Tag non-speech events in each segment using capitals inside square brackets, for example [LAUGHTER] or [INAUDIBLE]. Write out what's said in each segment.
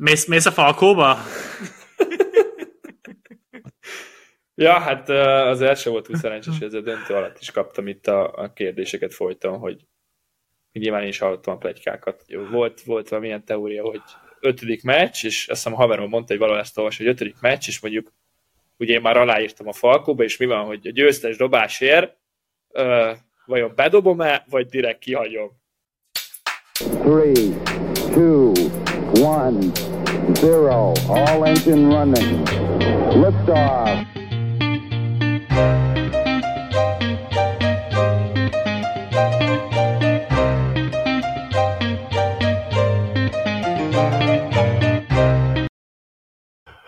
Mész, mész a Falkóba? [LAUGHS] ja, hát az első volt túl szerencsés, hogy ez a döntő alatt is kaptam itt a, a kérdéseket folyton, hogy nyilván én is hallottam a plegykákat. Volt, volt valamilyen teória, hogy ötödik meccs, és azt hiszem a haverom mondta, hogy valahol ezt olvas, hogy ötödik meccs, és mondjuk ugye én már aláírtam a Falkóba, és mi van, hogy a győztes dobásért uh, vajon bedobom-e, vagy direkt kihagyom? 3, 2, 1, 0, all engine running. Liftoff.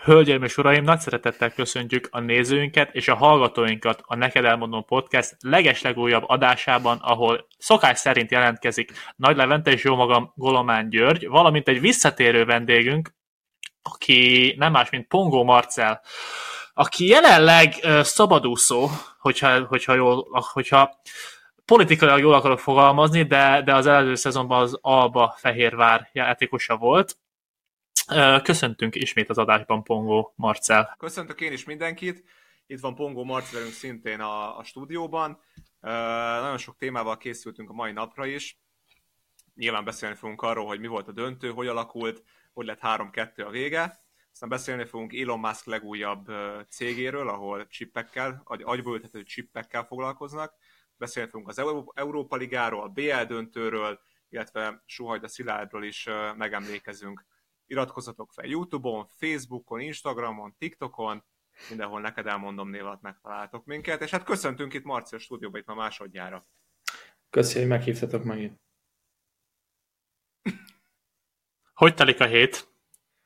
Hölgyeim és uraim, nagy szeretettel köszöntjük a nézőinket és a hallgatóinkat a Neked Elmondom Podcast legeslegújabb adásában, ahol szokás szerint jelentkezik Nagy Levente és jó magam Golomán György, valamint egy visszatérő vendégünk, aki nem más, mint Pongó Marcel, aki jelenleg uh, szabadúszó, hogyha, hogyha, jól, hogyha politikailag jól akarok fogalmazni, de, de az előző szezonban az Alba Fehérvár játékosa volt, Köszöntünk ismét az adásban Pongó Marcel. Köszöntök én is mindenkit. Itt van Pongó Marcel velünk szintén a, a stúdióban. Nagyon sok témával készültünk a mai napra is. Nyilván beszélni fogunk arról, hogy mi volt a döntő, hogy alakult, hogy lett 3-2 a vége. Aztán beszélni fogunk Elon Musk legújabb cégéről, ahol csippekkel, agyből csippekkel foglalkoznak. Beszélni fogunk az Európa Ligáról, a BL döntőről, illetve Suhajda Szilárdról is megemlékezünk iratkozzatok fel YouTube-on, Facebookon, Instagramon, TikTokon, mindenhol neked elmondom név alatt megtaláltok minket, és hát köszöntünk itt Marcia stúdióba itt ma másodjára. Köszi, hogy meghívtatok megint. [LAUGHS] Hogy telik a hét?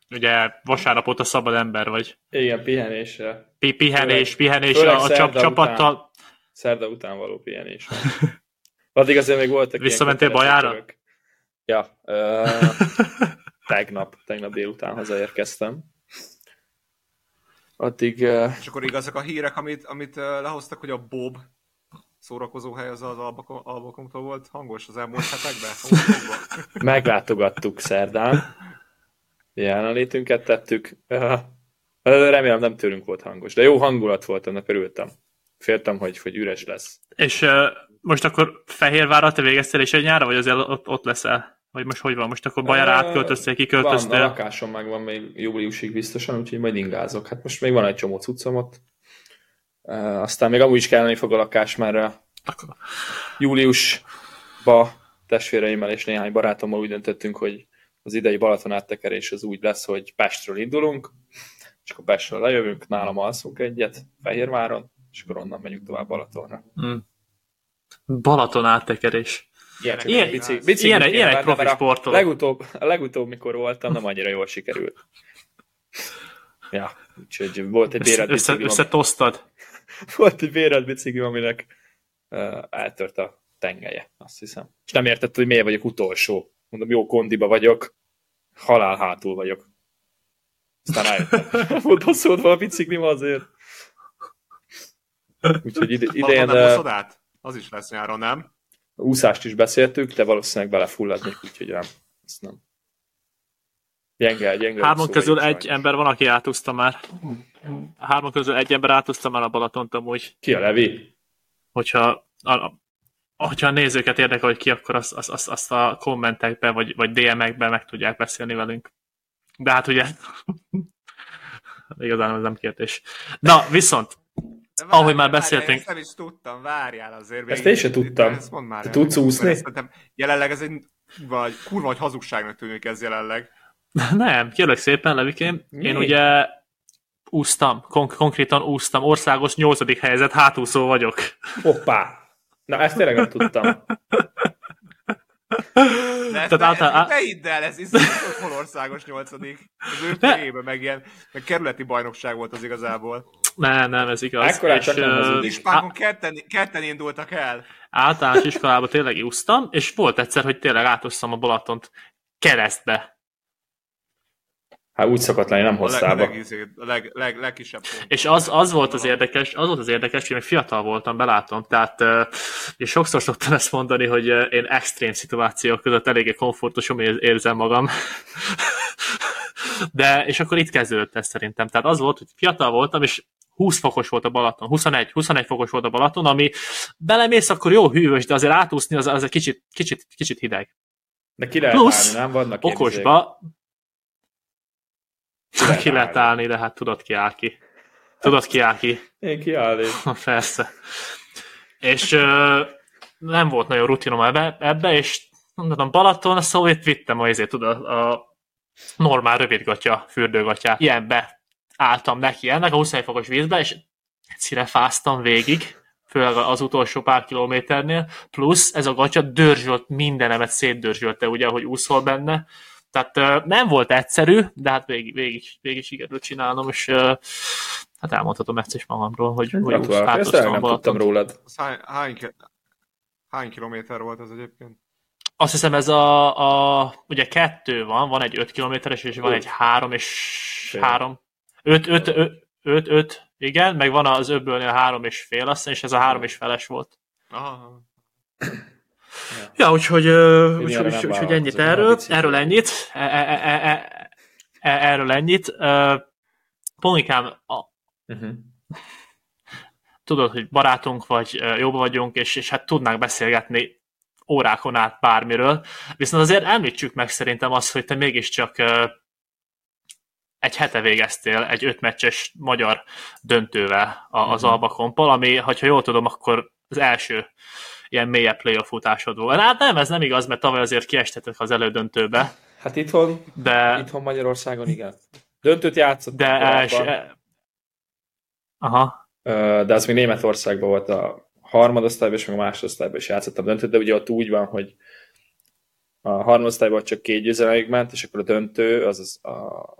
Ugye vasárnap óta szabad ember vagy. Igen, pihenésre. Pi- pihenés, pihenés főleg a csap- csapattal. Után, szerda után való pihenés. Addig azért még voltak [LAUGHS] Visszamentél bajára? Ja. Uh, [LAUGHS] tegnap, tegnap délután hazaérkeztem. Addig... Uh... És akkor igazak a hírek, amit, amit uh, lehoztak, hogy a Bob szórakozó hely az az albakomtól volt hangos az elmúlt hetekben? [LAUGHS] Meglátogattuk szerdán. Jelenlétünket tettük. Uh, remélem nem tőlünk volt hangos, de jó hangulat volt, annak örültem. Féltem, hogy, hogy üres lesz. És uh, most akkor Fehérvárra te végeztél és egy nyára, vagy azért ott, ott leszel? Vagy most hogy van? Most akkor Bajára átköltöztél, kiköltöztél? Van, a lakásom meg van még júliusig biztosan, úgyhogy majd ingázok. Hát most még van egy csomó cuccom ott. Uh, aztán még amúgy is kelleni fog a lakás, mert uh, júliusba testvéreimmel és néhány barátommal úgy döntöttünk, hogy az idei Balaton áttekerés az úgy lesz, hogy Pestről indulunk, és akkor Pestről lejövünk, nálam alszunk egyet, Fehérváron, és akkor onnan megyünk tovább Balatonra. Mm. Balaton áttekerés. Ilyen, ilyen, bicik, bicik, ilyen, ilyen egy profi sportoló. A legutóbb, a legutóbb, mikor voltam, nem annyira jól sikerült. Ja, úgyhogy volt egy bérelt össze, bicikli. Összetosztad? [LAUGHS] Volt egy bérelt bicikli, aminek uh, eltört a tengelye, azt hiszem. És nem értett, hogy miért vagyok utolsó. Mondom, jó kondiba vagyok, halál hátul vagyok. Aztán rájöttem. [LAUGHS] Volt hosszú a biciklim azért. Úgyhogy ide, idén... Uh, az is lesz nyáron, nem? Úszást is beszéltük, de valószínűleg belefulladnék, úgyhogy nem. Ezt nem. Gyenge, gyenge. Hárman közül egy sajnos. ember van, aki átúszta már. Hárman közül egy ember átúszta már a Balatont amúgy. Ki a Levi? Hogyha a, hogyha a nézőket érdekel, hogy ki, akkor azt, azt, azt, azt a kommentekben vagy, vagy DM-ekben meg tudják beszélni velünk. De hát ugye [LAUGHS] igazán ez nem kérdés. Na, viszont Várjál, ahogy már beszéltünk. Ezt nem is tudtam, várjál azért. Ezt én sem tudtam. Ezt mondd már Te tudsz úszni? Jelenleg ez egy vagy, kurva vagy hazugságnak tűnik ez jelenleg. [LAUGHS] Nem, kérlek szépen, Levikém. Mi? Én ugye úsztam, konk- konkrétan úsztam, országos nyolcadik helyzet, hátúszó vagyok. Hoppá! Na, ezt tényleg nem tudtam. [LAUGHS] De ezt Tehát ne, által... ne hidd el, ez iszonyat hol országos nyolcadik. Az ő fejében meg ilyen, meg kerületi bajnokság volt az igazából. Nem, nem, ez igaz. Ekkor csak nem az Ispákon ketten, ketten indultak el. Általános iskolában tényleg úsztam, és volt egyszer, hogy tényleg átosszam a Balatont keresztbe. Hát úgy szokott lenni, nem hosszába. A, leg, a leg, leg, legkisebb pont. És az, az volt az érdekes, az volt az érdekes, hogy még fiatal voltam, belátom, tehát és sokszor szoktam ezt mondani, hogy én extrém szituációk között eléggé komfortosan érzem magam. De, és akkor itt kezdődött ez szerintem. Tehát az volt, hogy fiatal voltam, és 20 fokos volt a Balaton, 21, 21 fokos volt a Balaton, ami belemész, akkor jó hűvös, de azért átúszni az, az egy kicsit, kicsit, kicsit hideg. De ki lehet Plusz, állni, nem? Vannak Okosba lehet ki lehet állni. de hát tudod ki áll ki. Tudod ki áll ki. Én kiállnék. [LAUGHS] Persze. És ö, nem volt nagyon rutinom ebbe, ebbe és mondom, Balaton, szóval itt vittem a, ezért, tudod, a normál rövidgatya, fürdőgatyát. Ilyenbe álltam neki ennek a 21 fokos vízbe, és egyszerre fáztam végig, főleg az utolsó pár kilométernél, plusz ez a gatya dörzsölt, mindenemet szétdörzsölte, ugye, ahogy úszol benne. Tehát nem volt egyszerű, de hát végig, végig, végig sikerült csinálnom, és hát elmondhatom ezt is magamról, hogy, hogy Gratulálok, ezt el nem tudtam rólad. Hány, hány, hány kilométer volt ez egyébként? Azt hiszem ez a, a, ugye kettő van, van egy 5 kilométeres, és van egy három és Fél. három. 5, 5, 5, 5, igen, meg van az öbbölnél három és fél, azt hiszem, és ez a három és feles volt. Aha. Ja, úgyhogy, úgyhogy, úgyhogy, úgyhogy ennyit erről, erről ennyit, e, e, e, erről ennyit. A, Uh-huh. tudod, hogy barátunk vagy, jóba vagyunk, és, és hát tudnánk beszélgetni órákon át bármiről, viszont azért említsük meg szerintem azt, hogy te mégiscsak egy hete végeztél egy ötmeccses magyar döntővel az Mhm. Alba Kompal, ami, ha jól tudom, akkor az első ilyen mélyebb playoff futásod volt. Hát nem, ez nem igaz, mert tavaly azért kiestetek az elődöntőbe, Hát itthon, de, itthon Magyarországon igen. Döntőt játszott. de első... Aha, Ö, de az még Németországban volt a harmadosztályban, és meg a másodosztályban is játszottam döntőt, de ugye ott úgy van, hogy a harmadosztályban csak két győzelemig ment, és akkor a döntő az, az,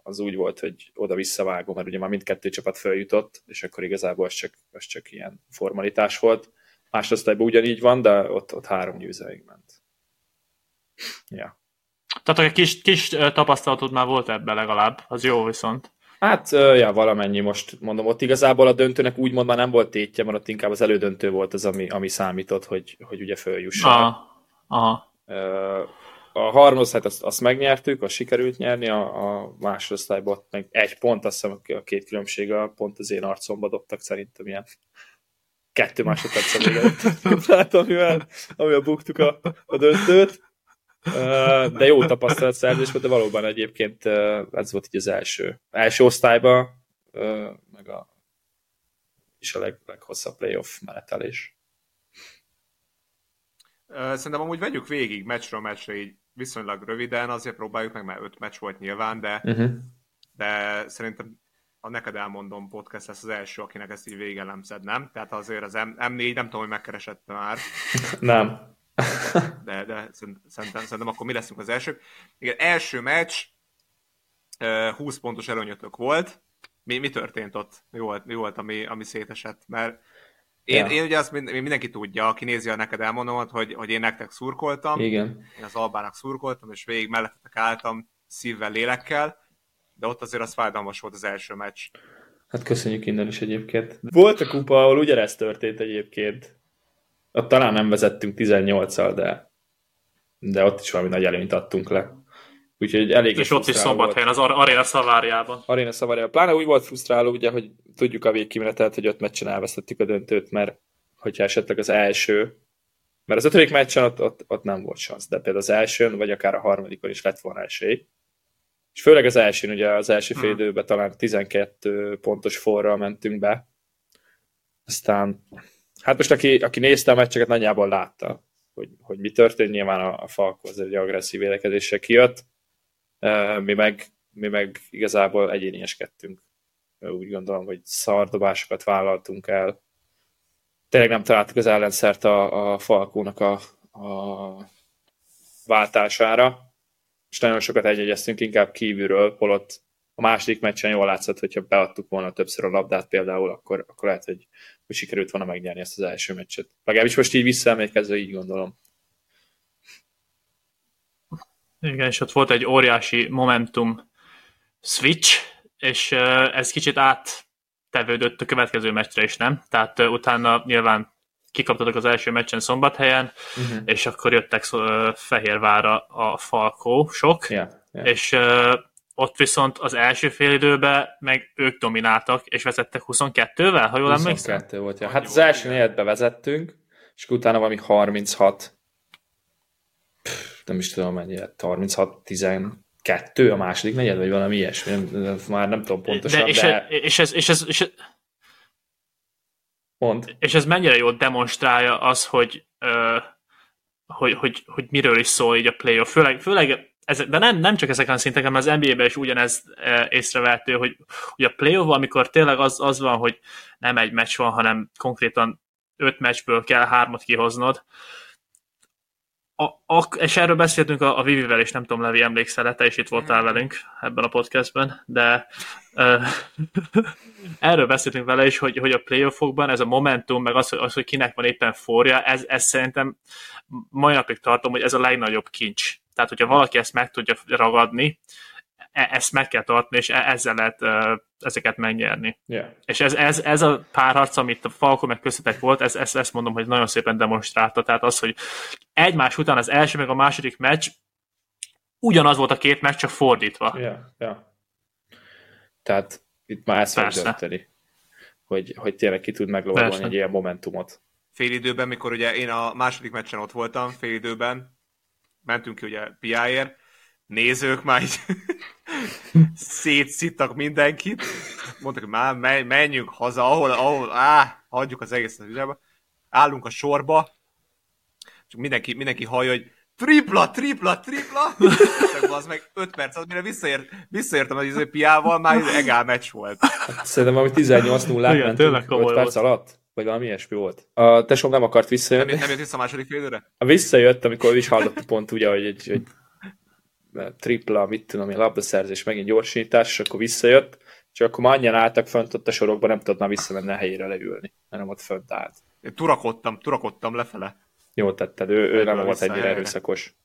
az úgy volt, hogy oda visszavágó, mert ugye már mindkettő csapat följutott, és akkor igazából az csak, az csak ilyen formalitás volt. Másodosztályban ugyanígy van, de ott, ott három győzelemig ment. Ja. tehát egy kis, kis tapasztalatod már volt ebben legalább, az jó viszont. Hát, ja, valamennyi most mondom, ott igazából a döntőnek úgymond már nem volt tétje, mert ott inkább az elődöntő volt az, ami, ami számított, hogy, hogy ugye följussanak. Aha, aha. A harmadosztályt azt, azt megnyertük, azt sikerült nyerni, a, a másodosztályban meg egy pont, azt hiszem a két különbség a pont az én arcomba dobtak szerintem ilyen kettő másodperc a vége. [LAUGHS] Tehát amivel, amivel buktuk a, a döntőt. De jó tapasztalatszerzés volt, de valóban egyébként ez volt így az első. Első osztályban, ö, meg a is a leg, leghosszabb playoff menetelés. Szerintem amúgy vegyük végig meccsről meccsre így viszonylag röviden, azért próbáljuk meg, mert öt meccs volt nyilván, de, Uh-huh. de szerintem a neked elmondom podcast lesz az első, akinek ezt így végelemzed, nem? Tehát azért az M- M4, nem tudom, hogy megkeresett már, [LAUGHS] Nem. de, de szerint- szerintem, szerintem akkor mi leszünk az elsők. Igen, első meccs, ö, 20 pontos előnyötök volt. Mi, mi történt ott? Mi volt, mi volt ami, ami szétesett? Mert én, Ja. én ugye azt mind, mindenki tudja, aki nézi a neked elmondom, hogy, hogy én nektek szurkoltam, Igen. én az Albának szurkoltam, és végig mellettetek álltam szívvel, lélekkel, de ott azért az fájdalmas volt az első meccs. Hát köszönjük innen is egyébként. Volt a kupa, ahol ugyanezt történt egyébként. Ott talán nem vezettünk 18-al, de, de ott is valami nagy előnyt adtunk le. Úgyhogy elég És ott is szombathelyen, az Ar- Arena Szavárjában. Aréna Szavarjában. Pláne úgy volt frusztráló, ugye, hogy tudjuk a végkimenetet, hogy öt meccsen elvesztettük a döntőt, mert hogyha esetleg az első, mert az ötödik meccsen ott, ott, ott nem volt szansz, de például az elsőn, vagy akár a harmadikon is lett volna esély. És főleg az elsőn, ugye az első fél Hmm. időben talán 12 pontos forral mentünk be. Aztán, hát most aki, aki nézte a meccseket, nagyjából látta, hogy, hogy mi történt. Nyilván a, a Falko az egy agresszív védekezéssel kijött, mi meg, mi meg igazából egyénieskedtünk. Úgy gondolom, hogy szardobásokat vállaltunk el. Tényleg nem találtuk az ellenszert a, a Falkónak a, a váltására, és nagyon sokat egyegyeztünk inkább kívülről, holott a második meccsen jól látszott, hogyha beadtuk volna többször a labdát például, akkor, akkor lehet, hogy, hogy sikerült volna megnyerni ezt az első meccset. Legalábbis most így visszaemlékezve így gondolom. Igen, és ott volt egy óriási momentum switch, és ez kicsit áttevődött a következő meccsre is, nem? Tehát utána nyilván kikaptatok az első meccsen szombathelyen, Uh-huh. és akkor jöttek Fehérvára a Falkó sok, Yeah, yeah. és ott viszont az első fél időben meg ők domináltak, és vezettek 22-vel, ha jól emlékszem? 22 volt, ja. Hát az első negyedbe vezettünk, és utána valami 36, Pff, nem is tudom mennyi lett, 36, 12 a második negyed, vagy valami ilyesmi, nem, már nem tudom pontosan, de... és, de... és, ez, és, ez, és, ez, Mond. és ez mennyire jól demonstrálja az, hogy, ö, hogy, hogy, hogy miről is szól így a playoff. Főleg, főleg ezek, de nem, nem csak ezeken a szinteken, mert az NBA-ben is ugyanez észrevehető, hogy, hogy a playoff amikor tényleg az, az van, hogy nem egy meccs van, hanem konkrétan öt meccsből kell hármat kihoznod, a, a, és erről beszéltünk a, a Vivivel, és nem tudom, Levi, emlékszel te is itt voltál velünk ebben a podcastben, de uh, [LAUGHS] erről beszéltünk vele is, hogy, hogy a playoffokban ez a momentum, meg az, hogy, az, hogy kinek van éppen forja, ez, ez szerintem mai napig tartom, hogy ez a legnagyobb kincs. Tehát, hogyha valaki ezt meg tudja ragadni, e, ezt meg kell tartani, és e, ezzel lehet ezeket megnyerni. Yeah. És ez, ez, ez a párharc, amit a Falco meg köztetek volt, ez, ez, ezt mondom, hogy nagyon szépen demonstrálta. Tehát az, hogy egymás után az első meg a második meccs ugyanaz volt a két meccs, csak fordítva. Yeah, yeah. Tehát itt már ezt fog dönteni, hogy, hogy tényleg ki tud meglovalni egy ilyen momentumot. Fél időben, mikor ugye én a második meccsen ott voltam, fél időben, mentünk ki ugye piáért, nézők már így [LAUGHS] szétszittak mindenkit, mondtak, hogy már menjünk haza, ahol, ahol, á, hagyjuk az egészet ügyebe. Állunk a sorba, csak mindenki, mindenki hallja, hogy tripla, tripla, tripla, az meg 5 perc, az mire visszaért, visszaértem az izé piával, már ez egál meccs volt. Hát, szerintem valami 18 0 mentünk 5 perc alatt. Vagy valami ilyesmi volt. A tesóm nem akart visszajönni. Nem, nem jött vissza a második fél időre? Visszajött, amikor is hallotta pont ugye, hogy egy, egy tripla, mit tudom én, labdaszerzés, megint gyorsítás, és akkor visszajött, csak akkor már annyian álltak fönt ott a sorokban, nem tudott már visszamenni a helyére leülni, hanem ott fönt állt. Én turakodtam, turakodtam lefele. Jó tetted, ő, ő nem volt ennyire erőszakos.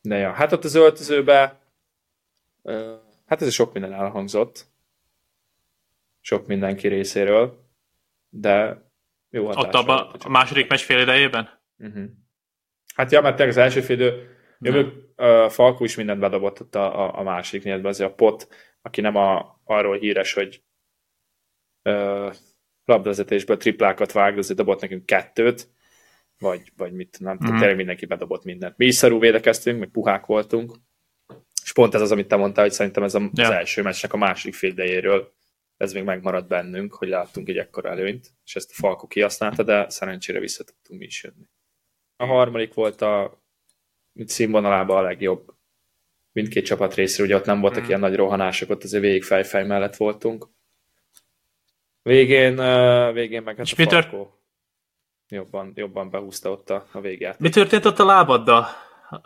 De ja, hát ott az öltözőbe hát ez sok minden elhangzott. Sok mindenki részéről, de jó Ott abban a második meccs fél idejében? Uh-huh. Hát ja, mert az első fél idő Uh, Falkó is mindent bedobott ott a, a, a másik négyedbe, azért a pot, aki nem a, arról híres, hogy uh, labdavezetésből triplákat vág, azért dobott nekünk kettőt, vagy, vagy mit, nem tudom, mm. tényleg mindenki bedobott mindent. Mi is szarú védekeztünk, meg puhák voltunk, és pont ez az, amit te mondtál, hogy szerintem ez a, ja. az első meccsnek a másik fél idejéről ez még megmaradt bennünk, hogy láttunk egy ekkora előnyt, és ezt a Falko kihasználta, de szerencsére vissza tudtunk mi is jönni. A harmadik volt a színvonalában a legjobb mindkét csapat részéről, ugye ott nem voltak mm. ilyen nagy rohanások, ott azért végig fejfej mellett voltunk. Végén, végén meg hát És a Falkó jobban, jobban behúzta ott a, a végját. Mi történt ott a lábaddal?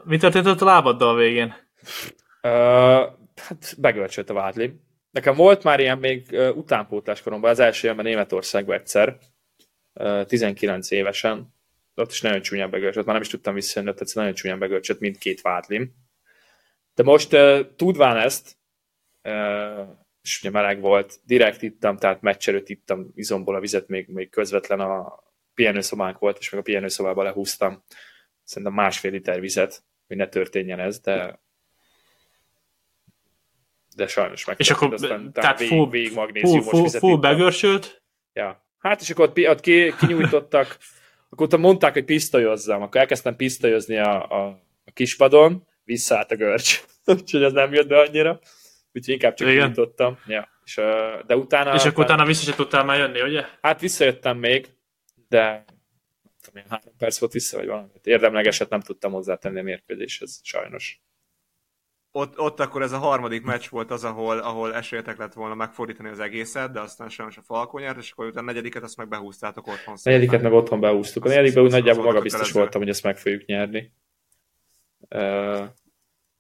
Mi történt ott a lábaddal a végén? Uh, hát begölcsölt a vádli. Nekem volt már ilyen még utánpótlás koromban, az első évben Németországban egyszer, uh, 19 évesen, ott is nagyon csúnyán begörcsött, már nem is tudtam visszajönni, ott egyszer nagyon csúnyán begörcsött mindkét vádlim. De most uh, tudván ezt, uh, és ugye meleg volt, direkt ittam, tehát meccs előtt ittam izomból a vizet, még, még közvetlen a pihenőszobánk volt, és meg a pihenőszobába lehúztam szerintem másfél liter vizet, hogy ne történjen ez, de de sajnos meg. És akkor aztán, tehát végig, full, végig magnéziumos full, full, full begörsült? Ja. Hát és akkor ott, ott ki, kinyújtottak [LAUGHS] akkor utána mondták, hogy pisztolyozzam, akkor elkezdtem pisztolyozni a, a, a kispadon, visszaállt a görcs. [LAUGHS] Úgyhogy ez nem jött be annyira. Úgyhogy inkább csak nyitottam. Ja. És, de utána... És akkor utána vissza se tudtál már jönni, ugye? Hát visszajöttem még, de tudom, három perc volt vissza, vagy valami. Érdemlegeset nem tudtam hozzátenni a mérkőzéshez, sajnos ott, ott akkor ez a harmadik meccs volt az, ahol, ahol esélyetek lett volna megfordítani az egészet, de aztán sajnos a Falkó nyert, és akkor utána a negyediket azt meg behúztátok otthon. A negyediket meg otthon behúztuk. A negyedikben úgy nagyjából maga biztos voltam, hogy ezt meg fogjuk nyerni. Uh,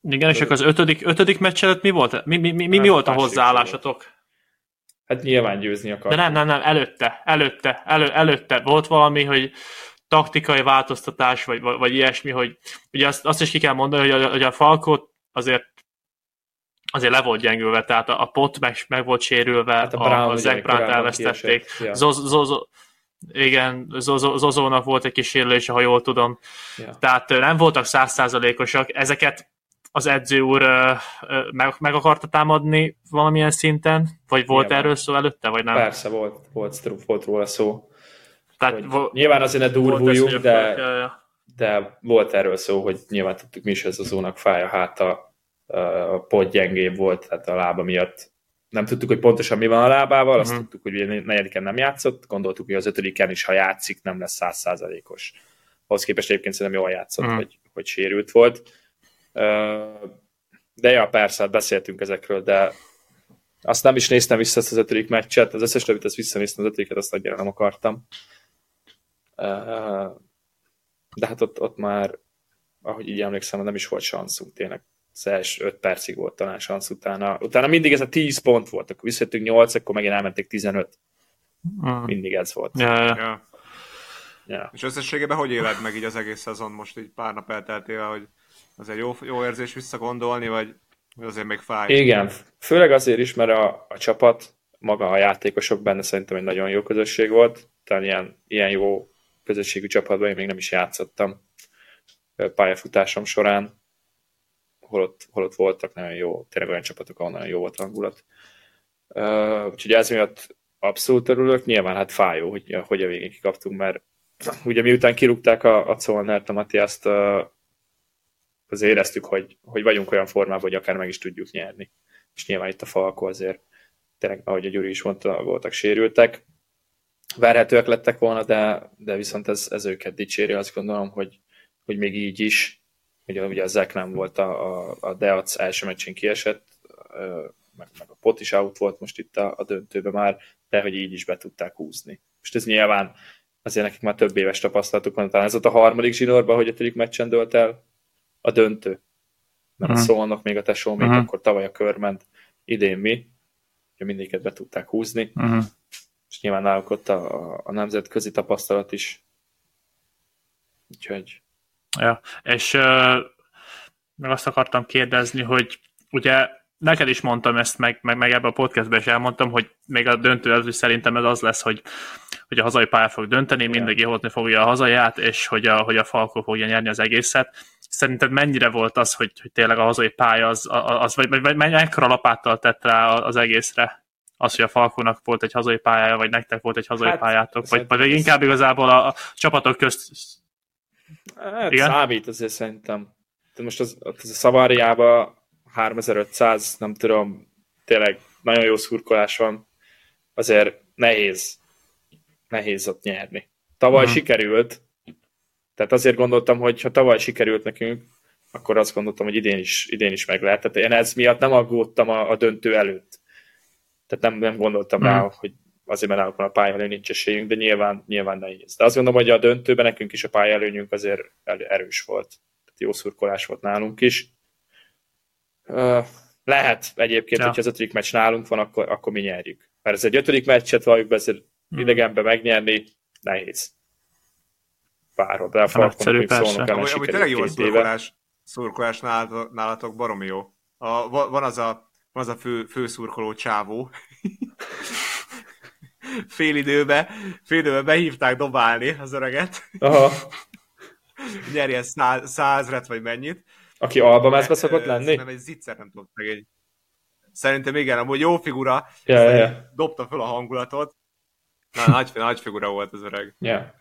Igen, és akkor az ötödik, ötödik meccs előtt mi volt? Mi, mi, mi, mi, mi volt a hozzáállásatok? Hát nyilván győzni akar. De nem, nem, nem, előtte, előtte, elő, előtte volt valami, hogy taktikai változtatás, vagy, vagy, vagy ilyesmi, hogy ugye azt, azt is ki kell mondani, hogy a, hogy a Falkot azért azért le volt gyengülve, tehát a, a pot meg, meg volt sérülve, hát a, a, a Zach Brandt elvesztették. Ja. Zoz, Zozo, igen, Zozónak volt egy kis sérülése, ha jól tudom. Ja. Tehát nem voltak százszázalékosak. Ezeket az edző úr meg, meg akarta támadni valamilyen szinten? Vagy volt Nyilván. erről szó előtte, vagy nem? Persze volt, volt, volt róla szó. Tehát Hogy vo- nyilván azért ne durvuljuk, de, ja, ja. De volt erről szó, hogy nyilván tudtuk mi is, ez az ónak fája háta, a pod gyengébb volt, tehát a lába miatt nem tudtuk, hogy pontosan mi van a lábával, azt Mhm. tudtuk, hogy ugye negyediken nem játszott, gondoltuk, hogy az ötödiken is, ha játszik, nem lesz százszázalékos. Ahhoz képest egyébként szerintem jól játszott, Mhm. hogy, hogy sérült volt. De ja, persze, hát beszéltünk ezekről, de azt nem is néztem vissza ezt az ötödik meccset, az összes többit azt visszanéztem, az ötödiket azt nagyjára nem akartam. De hát ott, ott már, ahogy így emlékszem, nem is volt sanszunk tényleg. Az első 5 percig volt talán sansz utána. Utána mindig ez a 10 pont volt, akkor visszajöttünk 8, akkor megint elmenték 15. Mm. Mindig ez volt. Ja, ja. Ja. Ja. És összességében hogy éled meg így az egész szezon most így pár nap elteltével, hogy az egy jó, jó érzés visszagondolni, vagy vagy azért még fáj? Igen, főleg azért is, mert a, a csapat, maga a játékosok benne szerintem egy nagyon jó közösség volt. Tehát ilyen, ilyen jó közösségű csapatban én még nem is játszottam pályafutásom során. Holott, holott voltak nagyon jó, tényleg olyan csapatok, ahol nagyon jó volt hangulat. Ö, Úgyhogy ez miatt abszolút örülök. Nyilván hát fájó, hogy, hogy a végén kikaptunk, mert ugye miután kirúgták a, a Colnert, a Matthiaszt, ö, az éreztük, hogy, hogy vagyunk olyan formában, hogy akár meg is tudjuk nyerni. És nyilván itt a Falko azért, tényleg, ahogy a Gyuri is mondta, voltak sérültek. Várhetőek lettek volna, de, de viszont ez, ez őket dicséri, azt gondolom, hogy, hogy még így is, ugye, ugye a Zek nem volt a, a, a Deac első meccsén kiesett, meg, meg a Pot is out volt most itt a, a döntőben már, de hogy így is be tudták húzni. Most ez nyilván azért nekik már több éves tapasztalatuk van, talán ez ott a harmadik zsinórban, hogy a törik meccsen dölt el a döntő. Mert Mhm. uh-huh. szólnak még a tesó, még Mhm. akkor tavaly a körment, idén mi, hogy mindiket be tudták húzni, Mhm. Nyilván náluk ott a, a nemzetközi tapasztalat is. Úgyhogy Ja, és ö, meg azt akartam kérdezni, hogy ugye neked is mondtam ezt, meg, meg, meg ebben a podcastben is elmondtam, hogy még a döntő előtt is szerintem ez az lesz, hogy, hogy a hazai pálya fog dönteni, mindenki hozni fogja a hazaját, és hogy a, hogy a Falkó fogja nyerni az egészet. Szerinted mennyire volt az, hogy, hogy tényleg a hazai pálya az, az vagy, vagy, vagy mekkora lapáttal tett rá az egészre? Az, hogy a Falkónak volt egy hazai pályája, vagy nektek volt egy hazai Hát, pályátok, vagy, vagy ez- inkább igazából a, a csapatok közt hát Igen? számít azért szerintem. De most az, az a Szaváriában 3500, nem tudom, tényleg nagyon jó szurkolás van, azért nehéz, nehéz ott nyerni. Tavaly Mhm. sikerült, tehát azért gondoltam, hogy ha tavaly sikerült nekünk, akkor azt gondoltam, hogy idén is, idén is meg lehet. Tehát én ez miatt nem aggódtam a, a döntő előtt. Tehát nem, nem gondoltam rá, hogy azért, mert náluk van a pályaelő nincs esélyünk, de nyilván, nyilván nehéz. De azt gondolom, hogy a döntőben nekünk is a pályaelőnyünk azért erős volt. Tehát jó szurkolás volt nálunk is. Ö, lehet egyébként, Ja. hogyha az ötödik meccs nálunk van, akkor, akkor mi nyerjük. Mert ez egy ötödik meccset valljuk be, ezért Mhm. idegenbe megnyerni nehéz. Bárhol, de a Falkon egyszerű, még persze. szólnak ellen Amúgy, tényleg jó szurkolás, szurkolás nálatok, nálatok baromi jó. A, va- van az a, az a fő, főszurkoló csávó. [LAUGHS] fél időbe, fél időbe behívták dobálni az öreget. Aha. [LAUGHS] Nyerjen száz, százret, vagy mennyit. Aki albamezbe szokott lenni? Szerintem egy zicser nem tudott meg egy... Szerintem igen, amúgy jó figura. Ja, ja. Dobta föl a hangulatot. Na, nagy, nagy figura volt az öreg. Ja.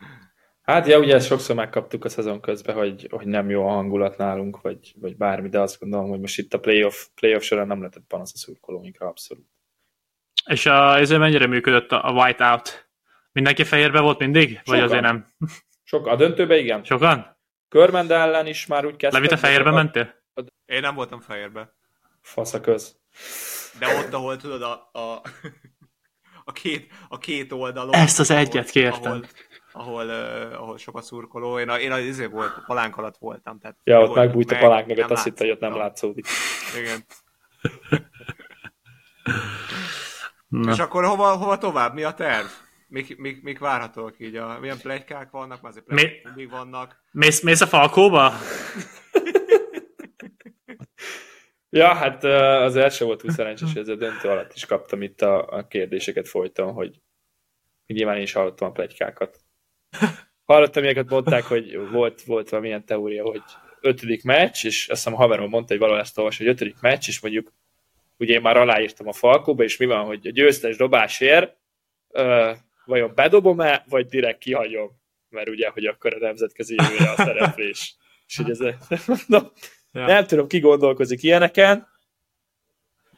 Hát ja, ugye ezt sokszor megkaptuk a szezon közben, hogy, hogy nem jó a hangulat nálunk, vagy, vagy bármi, de azt gondolom, hogy most itt a playoff, playoff során nem lehetett panasz a szurkolóinkra, abszolút. És a, ez mennyire működött a, a whiteout? Mindenki fehérbe volt mindig? Vagy Sokan. azért nem? Sok, a döntőbe igen. Sokan? Körmende ellen is már úgy kezdtem. Levi, te fehérbe mentél? Én nem voltam fehérbe. Fasz a köz. De ott, ahol tudod, a, a, a, két, a két oldalon. Ezt az egyet kértem. Ahol, ahol, uh, ahol sok a szurkoló. Én, a, én az izé volt, a palánk alatt voltam. Tehát Ja, ott megbújt a meg, palánk mögött, nem azt hitte, hogy ott nem látszódik. Igen. [LAUGHS] Na. És akkor hova, hova tovább? Mi a terv? Mik, mik, mik várhatók így? A, milyen plegykák vannak? Már azért plegykák mindig vannak. Mész, mész a Falkóba? [LAUGHS] Ja, hát az első volt úgy szerencsés, hogy ez a döntő alatt is kaptam itt a, a kérdéseket folyton, hogy nyilván én is hallottam a plegykákat. Hallottam, ilyeneket mondták, hogy volt, volt valamilyen teória, hogy, ötödik meccs, és azt hiszem a haverom mondta, hogy valahol ezt olvas, hogy ötödik meccs, és mondjuk ugye én már aláírtam a Falkóba, és mi van, hogy a győztes dobásért ö, vajon bedobom-e, vagy direkt kihagyom, mert ugye, hogy akkor a nemzetközi jövőre a szereplés. és hogy ez, [LAUGHS] no, ja. nem tudom, ki gondolkozik ilyeneken,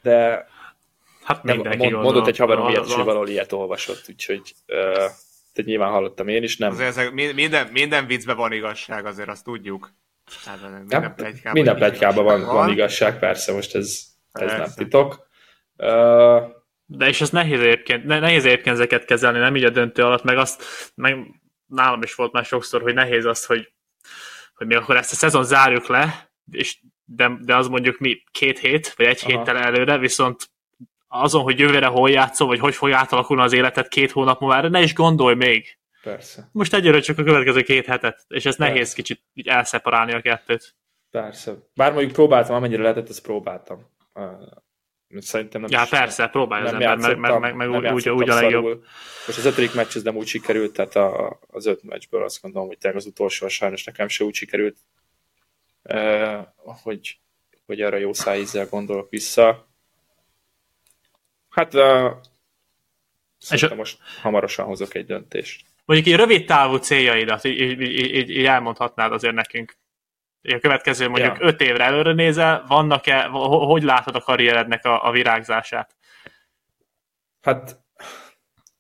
de Hát nem, mond, mondott egy haverom ilyet, hogy valahol ilyet olvasott, úgyhogy uh, tehát nyilván hallottam én is, nem. Azért ezek, minden, minden viccben van igazság, azért azt tudjuk. Hát, minden plegykában, minden plegykában van, van, van, igazság, persze, most ez, ez nem titok. Uh, de és ez nehéz egyébként, nehéz egyébként ezeket kezelni, nem így a döntő alatt, meg azt, meg nálam is volt már sokszor, hogy nehéz az, hogy, hogy mi akkor ezt a szezon zárjuk le, és de, de az mondjuk mi két hét, vagy egy Aha. héttel előre, viszont azon, hogy jövőre hol játszol, vagy hogy fog átalakulni az életed két hónap múlva, ne is gondolj még. Persze. Most egyre csak a következő két hetet, és ez Persze. nehéz kicsit így elszeparálni a kettőt. Persze. Bár mondjuk próbáltam, amennyire lehetett, ezt próbáltam. Szerintem nem Ja, is, persze, próbálj az ember, meg, meg, meg, meg úgy, úgy, úgy a legjobb. Most az ötödik meccs ez nem úgy sikerült, tehát a, az öt meccsből azt gondolom, hogy tényleg az utolsó sajnos nekem se úgy sikerült, eh, hogy, hogy arra jó szájízzel gondolok vissza. Hát uh, szerintem most hamarosan hozok egy döntést. Mondjuk egy rövid távú céljaidat így, így, így, így elmondhatnád azért nekünk. A következő mondjuk ja. öt évre előre nézel, vannak-e, hogy látod a karrierednek a, a virágzását? Hát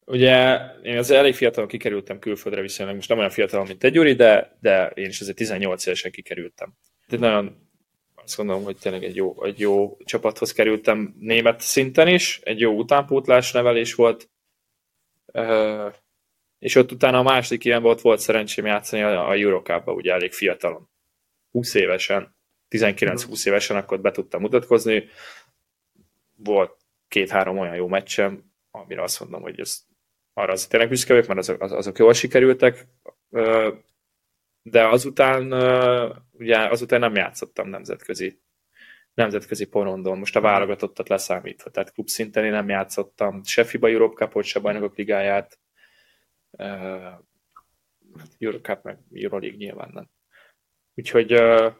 ugye én az elég fiatalon kikerültem külföldre viszonylag, most nem olyan fiatal, mint egy Gyuri, de, de én is azért 18 évesen kikerültem. Tehát nagyon azt gondolom, hogy tényleg egy jó, egy jó csapathoz kerültem német szinten is, egy jó utánpótlás nevelés volt, és ott utána a második ilyen volt, volt szerencsém játszani a, a Eurocup-ba, ugye elég fiatalon, 20 évesen, 19-20 évesen, akkor be tudtam mutatkozni, volt két-három olyan jó meccsem, amire azt mondom, hogy ez arra az tényleg büszke vagyok, mert azok, azok jól sikerültek, de azután ugye azután nem játszottam nemzetközi nemzetközi porondon, most a válogatottat leszámítva, tehát klub szinten én nem játszottam, se FIBA Europe Cupot, se bajnokok ligáját, uh, Eurocup meg Euroleague nyilván nem. Úgyhogy uh,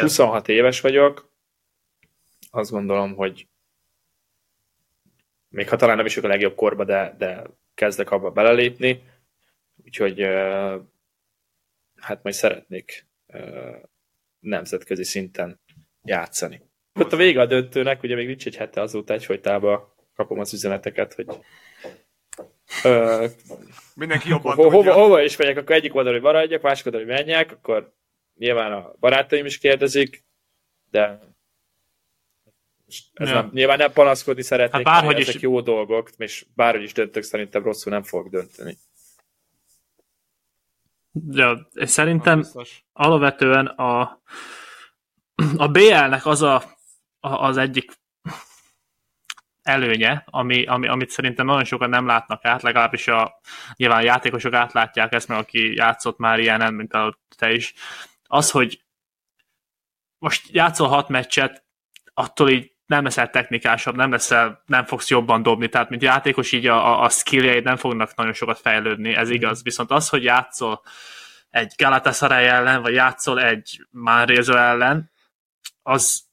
26 éves vagyok, azt gondolom, hogy még ha talán nem is a legjobb korba, de, de kezdek abba belelépni, úgyhogy uh, hát majd szeretnék nemzetközi szinten játszani. Ott a vége a döntőnek, ugye még nincs egy hete azóta egyfolytában kapom az üzeneteket, hogy ö, Mindenki jobban ho- hova, hova is megyek, akkor egyik oldalon, hogy maradjak, másik oldalon, hogy menjek, akkor nyilván a barátaim is kérdezik, de ez ja. nem, nyilván nem panaszkodni szeretnék, hát bárhogy ezek is... jó dolgok, és bárhogy is döntök, szerintem rosszul nem fogok dönteni. Ja, és szerintem alapvetően a, a BL-nek az a, a, az egyik előnye, ami, ami, amit szerintem nagyon sokan nem látnak át, legalábbis a, nyilván a játékosok átlátják ezt, mert aki játszott már ilyenen, mint a te is, az, hogy most játszol hat meccset, attól így nem leszel technikásabb, nem leszel, nem fogsz jobban dobni, tehát mint játékos így a, a, skilljeid nem fognak nagyon sokat fejlődni, ez igaz. Viszont az, hogy játszol egy Galatasaray ellen, vagy játszol egy Manresa ellen, az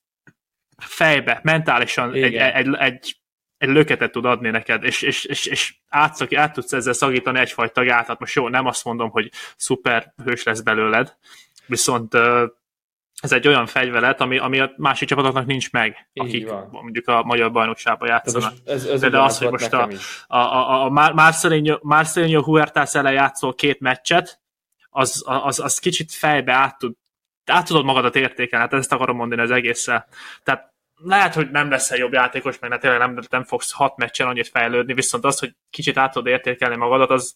fejbe, mentálisan egy, egy, egy, egy löketet tud adni neked, és, és, és, és át, át tudsz ezzel szagítani egyfajta gátat. Most jó, nem azt mondom, hogy szuper hős lesz belőled, viszont ez egy olyan fegyvelet, ami, ami a másik csapatoknak nincs meg, Így akik van. mondjuk a magyar bajnokságban játszanak. Ez, ez de, de az, hogy most a, a, a, a Marcelinho, Marcelinho Huertas ellen játszol két meccset, az, az, az kicsit fejbe át, tud, át tudod magadat értékelni, hát ezt akarom mondani az egésszel. Tehát lehet, hogy nem leszel jobb játékos, meg tényleg nem, nem fogsz hat meccsen annyit fejlődni, viszont az, hogy kicsit át tudod értékelni magadat, az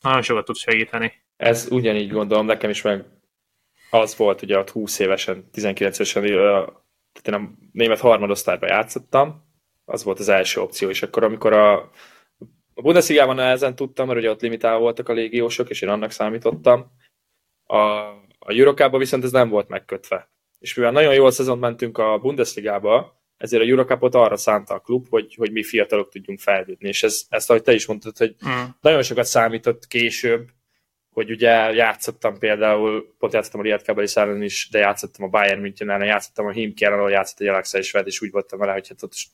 nagyon sokat tud segíteni. Ez ugyanígy gondolom, nekem is meg az volt, ugye ott 20 évesen, 19 évesen, tehát én a német harmadosztályban játszottam, az volt az első opció, és akkor amikor a, a Bundesliga-ban nehezen tudtam, mert ugye ott limitálva voltak a légiósok, és én annak számítottam. A, a Eurocup-ba viszont ez nem volt megkötve. És mivel nagyon jól szezon mentünk a Bundesligába, ezért a Eurocupot arra szánta a klub, hogy, hogy mi fiatalok tudjunk fejlődni. És ez, ezt, ahogy te is mondtad, hogy mm. nagyon sokat számított később hogy ugye játszottam például, pont játszottam a Riad Kabeli ellen is, de játszottam a Bayern München ellen, játszottam a Himki ellen, ahol játszott egy Alexa és Ved, és úgy voltam vele, hogy hát ott is...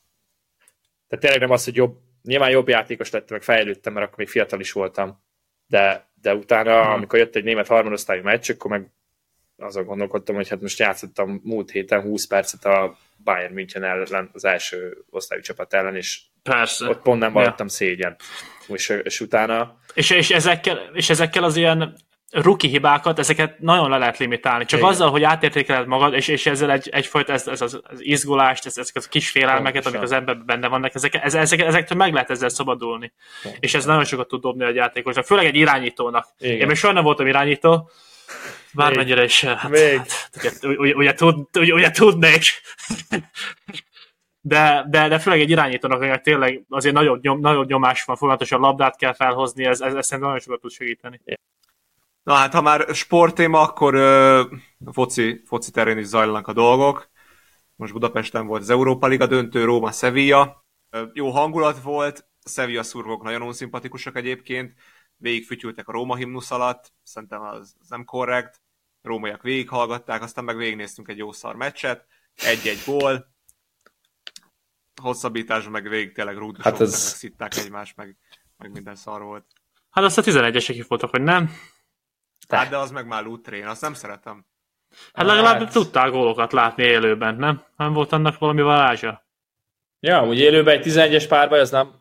Tehát tényleg nem az, hogy jobb, nyilván jobb játékos lettem, meg fejlődtem, mert akkor még fiatal is voltam, de, de utána, hmm. amikor jött egy német harmadosztályú meccs, akkor meg azon gondolkodtam, hogy hát most játszottam múlt héten 20 percet a Bayern München ellen, az első osztályú csapat ellen, és Persze. ott pont nem vallottam ja. szégyen. És, és utána... És, és, ezekkel, és ezekkel az ilyen ruki hibákat, ezeket nagyon le lehet limitálni. Csak Igen. azzal, hogy átértékeled magad, és, és ezzel egy, egyfajta ez, ez az, az izgulást, ez, ezeket a kis félelmeket, amik az emberben benne vannak, ezek, ez, ezek, ezektől meg lehet ezzel szabadulni. Pontosan. És ez nagyon sokat tud dobni a játékosnak, főleg egy irányítónak. Igen. Én még soha nem voltam irányító, bármennyire is. Hát, még. Hát, ugye, ugye, ugye, tud, ugye, ugye tudnék. [LAUGHS] De, de, de főleg egy irányítónak, hogy tényleg azért nagyobb, nyom, nagyobb nyomás van, folyamatosan labdát kell felhozni, ez, ez, ez szerintem nagyon sokat tud segíteni. Na hát, ha már sporttéma, akkor uh, foci, foci terén is zajlanak a dolgok. Most Budapesten volt az Európa Liga döntő, Róma, Sevilla. Jó hangulat volt, Sevilla szurkolók nagyon szimpatikusak egyébként, végigfütyültek a Róma himnusz alatt, szerintem az, az nem korrekt. Rómaiak végighallgatták, aztán meg végignéztünk egy jó szar meccset, egy-egy gól, hosszabbításban meg végig tényleg rúdusok, hát ez... meg szitták egymást, meg, meg minden szar volt. Hát azt a 11-esek voltak, hogy nem? De. Hát de az meg már lútrén, azt nem szeretem. Hát legalább hát... tudtál gólokat látni élőben, nem? Nem volt annak valami varázsa? Ja, amúgy élőben egy 11-es párbaj, az nem,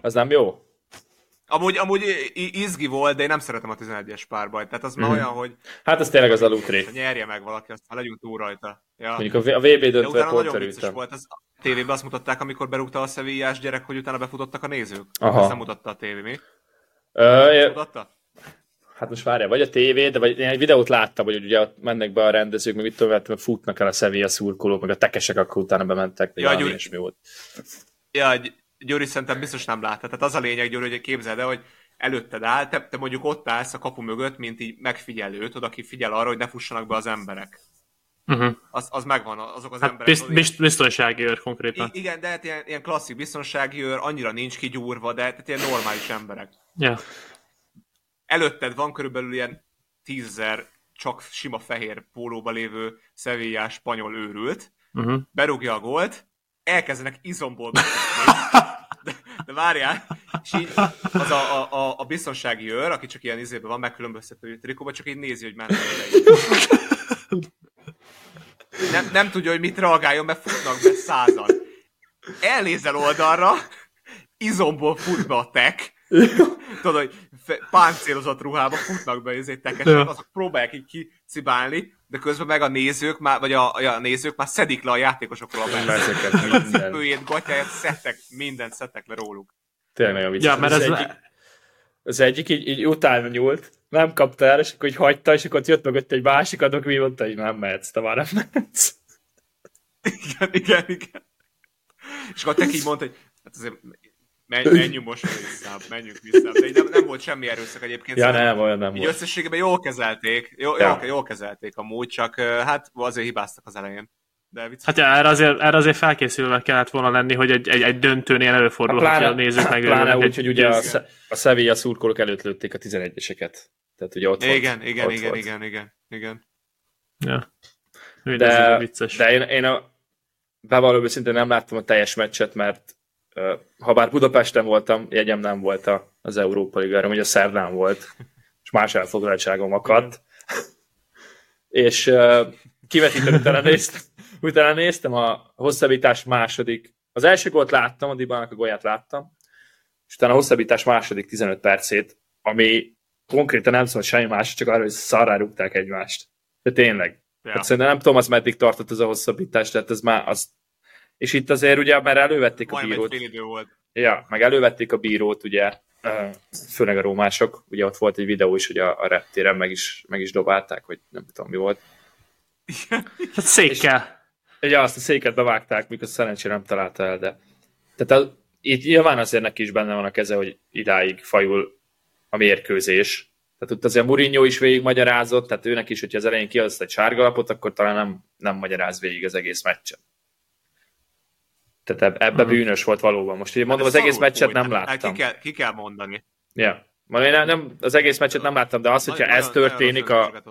az nem jó. Amúgy, amúgy izgi volt, de én nem szeretem a 11-es párbajt. Tehát az mm. már mhm. olyan, hogy... Hát az tényleg az a lútré. Nyerje meg valaki, aztán legyünk túl rajta. Ja. Mondjuk a VB döntő pont nagyon volt. Az, a tévében azt mutatták, amikor berúgta a szevillás gyerek, hogy utána befutottak a nézők. Aha. Ezt nem mutatta a tévé, mi? Ö, mutatta? Hát most várja, vagy a tévé, de vagy én egy videót láttam, hogy ugye ott mennek be a rendezők, meg mit tudom, meg futnak el a Sevilla szurkolók, meg a tekesek akkor utána bementek, ja, Gyuri, mi volt. Ja, Gyuri szerintem biztos nem látta. Tehát az a lényeg, Gyuri, hogy képzeld el, hogy előtted áll, te, te mondjuk ott állsz a kapu mögött, mint így megfigyelő, tudod, aki figyel arra, hogy ne fussanak be az emberek. Uh-huh. Az, az megvan, azok az hát emberek. Bizt, bizt, biztonsági őr konkrétan. I- igen, de hát ilyen, ilyen klasszik biztonsági őr, annyira nincs kigyúrva, de tehát ilyen normális emberek. Yeah. Előtted van körülbelül ilyen tízezer csak sima fehér pólóba lévő szevillás spanyol őrült, uh-huh. berúgja a gólt, elkezdenek izomból de, de várjál, és így az a, a, a, biztonsági őr, aki csak ilyen izében van, megkülönböztető trikóban, csak így nézi, hogy mennek nem, nem tudja, hogy mit reagáljon, mert futnak be százan. Elnézel oldalra, izomból fut be a tek, tudod, hogy páncélozott ruhába futnak be ezért tekesek, azok próbálják így kicibálni, de közben meg a nézők már, vagy a, a nézők már szedik le a játékosokról a mezeket. A cipőjét, gatyáját, szedtek, mindent szedtek le róluk. Tényleg nagyon vicces. Ja, mert ez, ez egyik, az egyik így, így utána nyúlt, nem kapta el, és akkor így hagyta, és akkor jött mögött egy másik adok, mi mondta, hogy nem mehetsz, te már nem mehetsz. Igen, igen, igen. És akkor te így mondta, hogy hát azért menj, menjünk most vissza, menjünk vissza. De nem, nem volt semmi erőszak egyébként. Ja, nem, olyan nem így volt. összességében jól kezelték, jó, ja. jól, jól kezelték amúgy, csak hát azért hibáztak az elején. De vicc. Hát ja, erre azért, erre azért felkészülve kellett volna lenni, hogy egy, egy, egy döntőnél előfordul, hogy a nézők meg. Pláne úgy, hogy ugye a, a Sevilla szurkolók előtt lőtték a 11-eseket. Tehát ugye ott igen, volt, igen, ott igen, volt. igen, igen, igen. Ja. de, vicces. de én, én a bevallom őszintén nem láttam a teljes meccset, mert ha bár Budapesten voltam, jegyem nem volt az Európa Ligára, ugye a szerdán volt, és más elfoglaltságom akadt. és uh, utána néztem, utána néztem a hosszabbítás második. Az első gólt láttam, a Dibának a golyát láttam, és utána a hosszabbítás második 15 percét, ami konkrétan nem szólt semmi más, csak arra, hogy szarrá rúgták egymást. De tényleg. Ja. Hát szerintem nem tudom, az meddig tartott ez a hosszabbítás, tehát ez már az... És itt azért ugye, mert elővették Majd a bírót. Egy idő volt. Ja, meg elővették a bírót, ugye, főleg a rómások, ugye ott volt egy videó is, hogy a, a reptéren meg is, meg is dobálták, hogy nem tudom mi volt. Hát székkel. És, ugye azt a széket bevágták, mikor szerencsére nem találta el, de tehát a, itt nyilván azért neki is benne van a keze, hogy idáig fajul a mérkőzés. Tehát ott azért Mourinho is végig magyarázott, tehát őnek is, hogyha az elején kiadsz egy sárgalapot, akkor talán nem, nem magyaráz végig az egész meccset. Tehát ebbe uh-huh. bűnös volt valóban. Most így mondom, hát az egész meccset nem láttam. Ki kell, ki kell mondani. Ja. Ma én nem, az egész meccset nem láttam, de az, hogyha Nagyon- ez történik nagyon a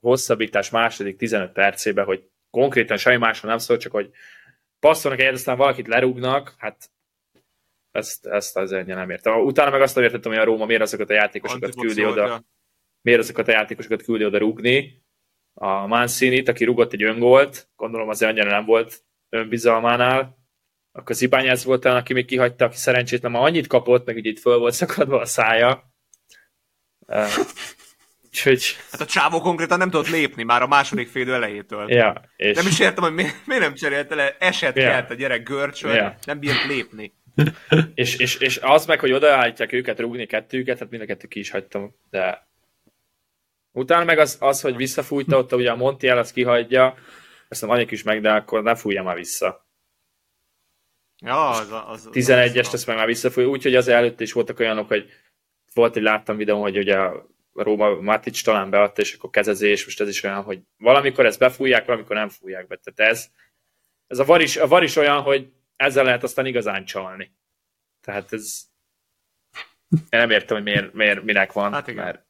hosszabbítás második 15 percébe, hogy konkrétan semmi másról nem szól, csak hogy passzolnak egyet, aztán valakit lerúgnak, hát ezt, ezt az ennyi nem értem. Utána meg azt nem értettem, hogy a Róma miért azokat a játékosokat küldi oda, miért azokat a játékosokat küldi oda rúgni. A Mancini-t, aki rugott egy öngolt, gondolom azért annyira nem volt önbizalmánál. Akkor Zibányász volt talán, aki még kihagyta, aki szerencsétlen már annyit kapott, meg ugye itt föl volt szakadva a szája. Uh, úgyhogy, Hát a csávó konkrétan nem tudott lépni már a második fél idő elejétől. ja, és... Nem is értem, hogy miért, miért nem cserélte le, esett kelt a gyerek görcsön, Ja. nem bírt lépni. És, és, és az meg, hogy odaállítják őket rúgni kettőket, hát mind a kettő ki is hagytam, de utána meg az, az hogy visszafújta ott, ugye a Montiel azt kihagyja, azt nem anyik is meg, de akkor ne fújja már vissza. Ja, az, az, az, 11-est az, azt meg már visszafújja, úgyhogy az előtt is voltak olyanok, hogy volt egy láttam videó, hogy ugye a Róma Matic talán beadta, és akkor kezezés, most ez is olyan, hogy valamikor ezt befújják, valamikor nem fújják be. Tehát ez, ez a, var is, a var is olyan, hogy ezzel lehet aztán igazán csalni. Tehát ez... Én nem értem, hogy miért, miért minek van. Hát igen. Mert,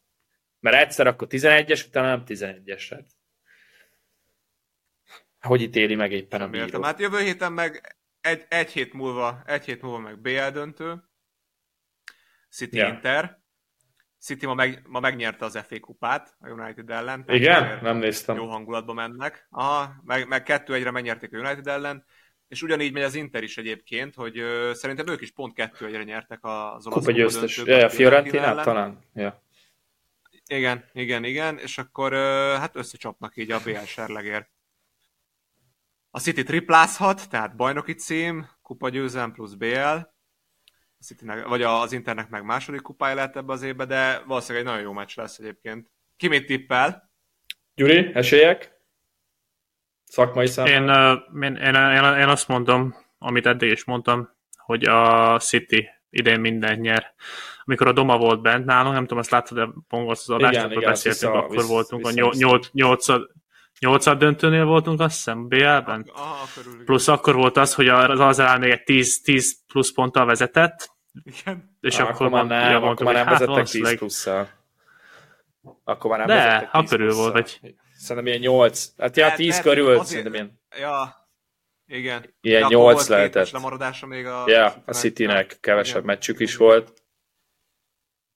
mert egyszer akkor 11-es, utána nem 11-es. Hát. Hogy ítéli meg éppen a Nem értem. bíró? Hát jövő héten meg egy, egy hét múlva, egy hét múlva meg BL döntő. City Ja. Inter. City ma, meg, ma megnyerte az FA kupát a United ellen. Igen? Nem néztem. Jó hangulatba mennek. Aha, meg, meg kettő egyre megnyerték a United ellen. És ugyanígy megy az Inter is egyébként, hogy ö, szerintem ők is pont kettő egyre nyertek az olasz Kupa győztes. Ja, a Fiorentina talán? Ja. Igen, igen, igen, és akkor ö, hát összecsapnak így a BL serlegér. A City triplázhat, tehát bajnoki cím, kupa győzelem plusz BL, a Citynek, vagy az Internek meg második kupája lehet ebbe az évbe, de valószínűleg egy nagyon jó meccs lesz egyébként. Ki mit tippel? Gyuri, esélyek? Szakmai szám? Én, én, én, én, én azt mondom, amit eddig is mondtam, hogy a City idén mindent nyer. Amikor a Doma volt bent nálunk, nem tudom, azt láttad, de pongolsz az adást, Igen, igen, beszéltünk, vissza- akkor vissza- voltunk a vissza- nyol- nyolc- nyolcad döntőnél voltunk, azt hiszem, BL-ben. Aha, körül. Plusz akkor volt az, hogy az Arsenal még egy 10, 10 plusz ponttal vezetett, Igen. és Ah, akkor, akkor már nem, ugye akkor mondtuk, már nem hát vezettek 10 valószínűleg- plusszal. Akkor már nem De, vezettek ha 10 körül plusszal. volt, vagy- Szerintem ilyen 8. Hát ja, Lehet- 10 lehet, körül, azért- szerintem ilyen. Ja, igen. Ilyen nyolc volt két lehetett. meccs lemaradása még a Ja, a Citynek. Kevesebb Igen. meccsük is volt.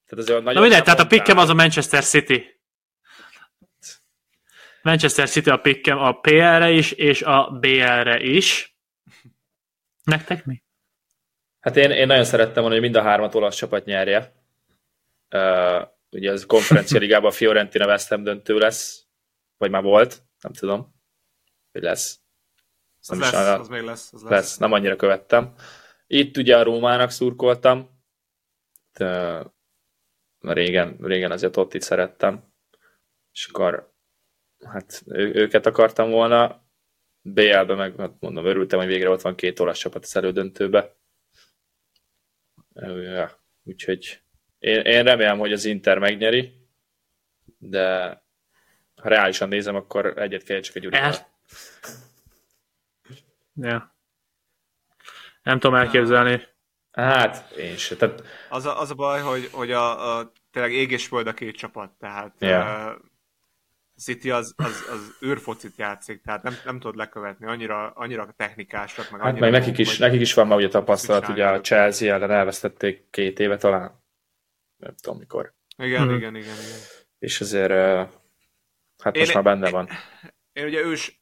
Tehát azért nagyon Na mindegy, tehát a pikkem az a Manchester City. Manchester City a pikkem a PL-re is, és a BL-re is. Nektek mi? Hát én, én nagyon szerettem volna, hogy mind a hármat olasz csapat nyerje. Uh, ugye az konferencia [LAUGHS] ligában a Fiorentina West Ham döntő lesz, vagy már volt, nem tudom, hogy lesz. Az Nem lesz, az még lesz. Az lesz. lesz, nem annyira követtem. Itt ugye a Rómának szurkoltam, de régen, régen azért ott itt szerettem, és akkor hát ő, őket akartam volna, BL-be meg hát mondom, örültem, hogy végre ott van két olasz csapat az elődöntőbe. Ja, úgyhogy én, én remélem, hogy az Inter megnyeri, de ha reálisan nézem, akkor egyet kell csak egy Gyurival. El... Ja. Nem tudom elképzelni. Hát, én se. Tehát Az a, az a baj, hogy, hogy a, a, tényleg ég és föld a két csapat, tehát Ja. uh, City az, az, az űrfocit játszik, tehát nem, nem tudod lekövetni, annyira, annyira technikásak, meg Hát annyira meg nekik is, nekik is van már ugye tapasztalat, ugye a. Chelsea ellen elvesztették két éve talán. Nem tudom mikor. Igen, Mhm. igen, igen, igen. És azért hát most Én- már benne van. Én ugye ős,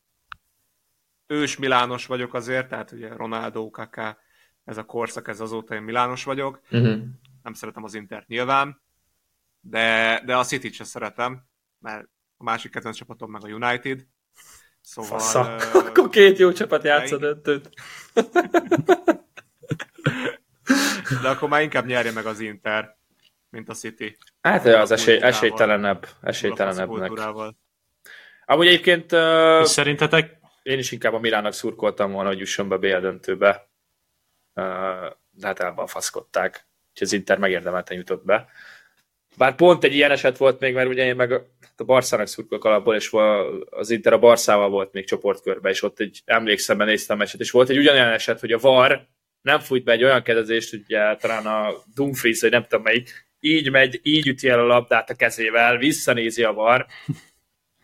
ős Milános vagyok azért, tehát ugye Ronaldo, Kaká, ez a korszak, ez azóta én Milános vagyok. Uh-huh. Nem szeretem az Intert nyilván, de, de a City-t sem szeretem, mert a másik kedvenc csapatom meg a United. Szóval... Fasza. ö, [LAUGHS] Akkor két jó csapat játsza igen. döntőt. De akkor már inkább nyerje meg az Inter, mint a City. Hát az esély, esélytelenebb, esélytelenebbnek. Amúgy egyébként uh, És szerintetek én is inkább a Milánnak szurkoltam volna, hogy jusson be BL döntőbe. Uh, de hát elbalfaszkodták. Úgyhogy az Inter megérdemelten jutott be. Bár pont egy ilyen eset volt még, mert ugye én meg a, a Barszának szurkolok alapból, és az Inter a Barszával volt még csoportkörben, és ott egy, emlékszem, mert néztem meccset, és volt egy ugyanolyan eset, hogy a VAR nem fújt be egy olyan kezezést, ugye talán a Dumfries, vagy nem tudom melyik, így megy, így üti el a labdát a kezével, visszanézi a var,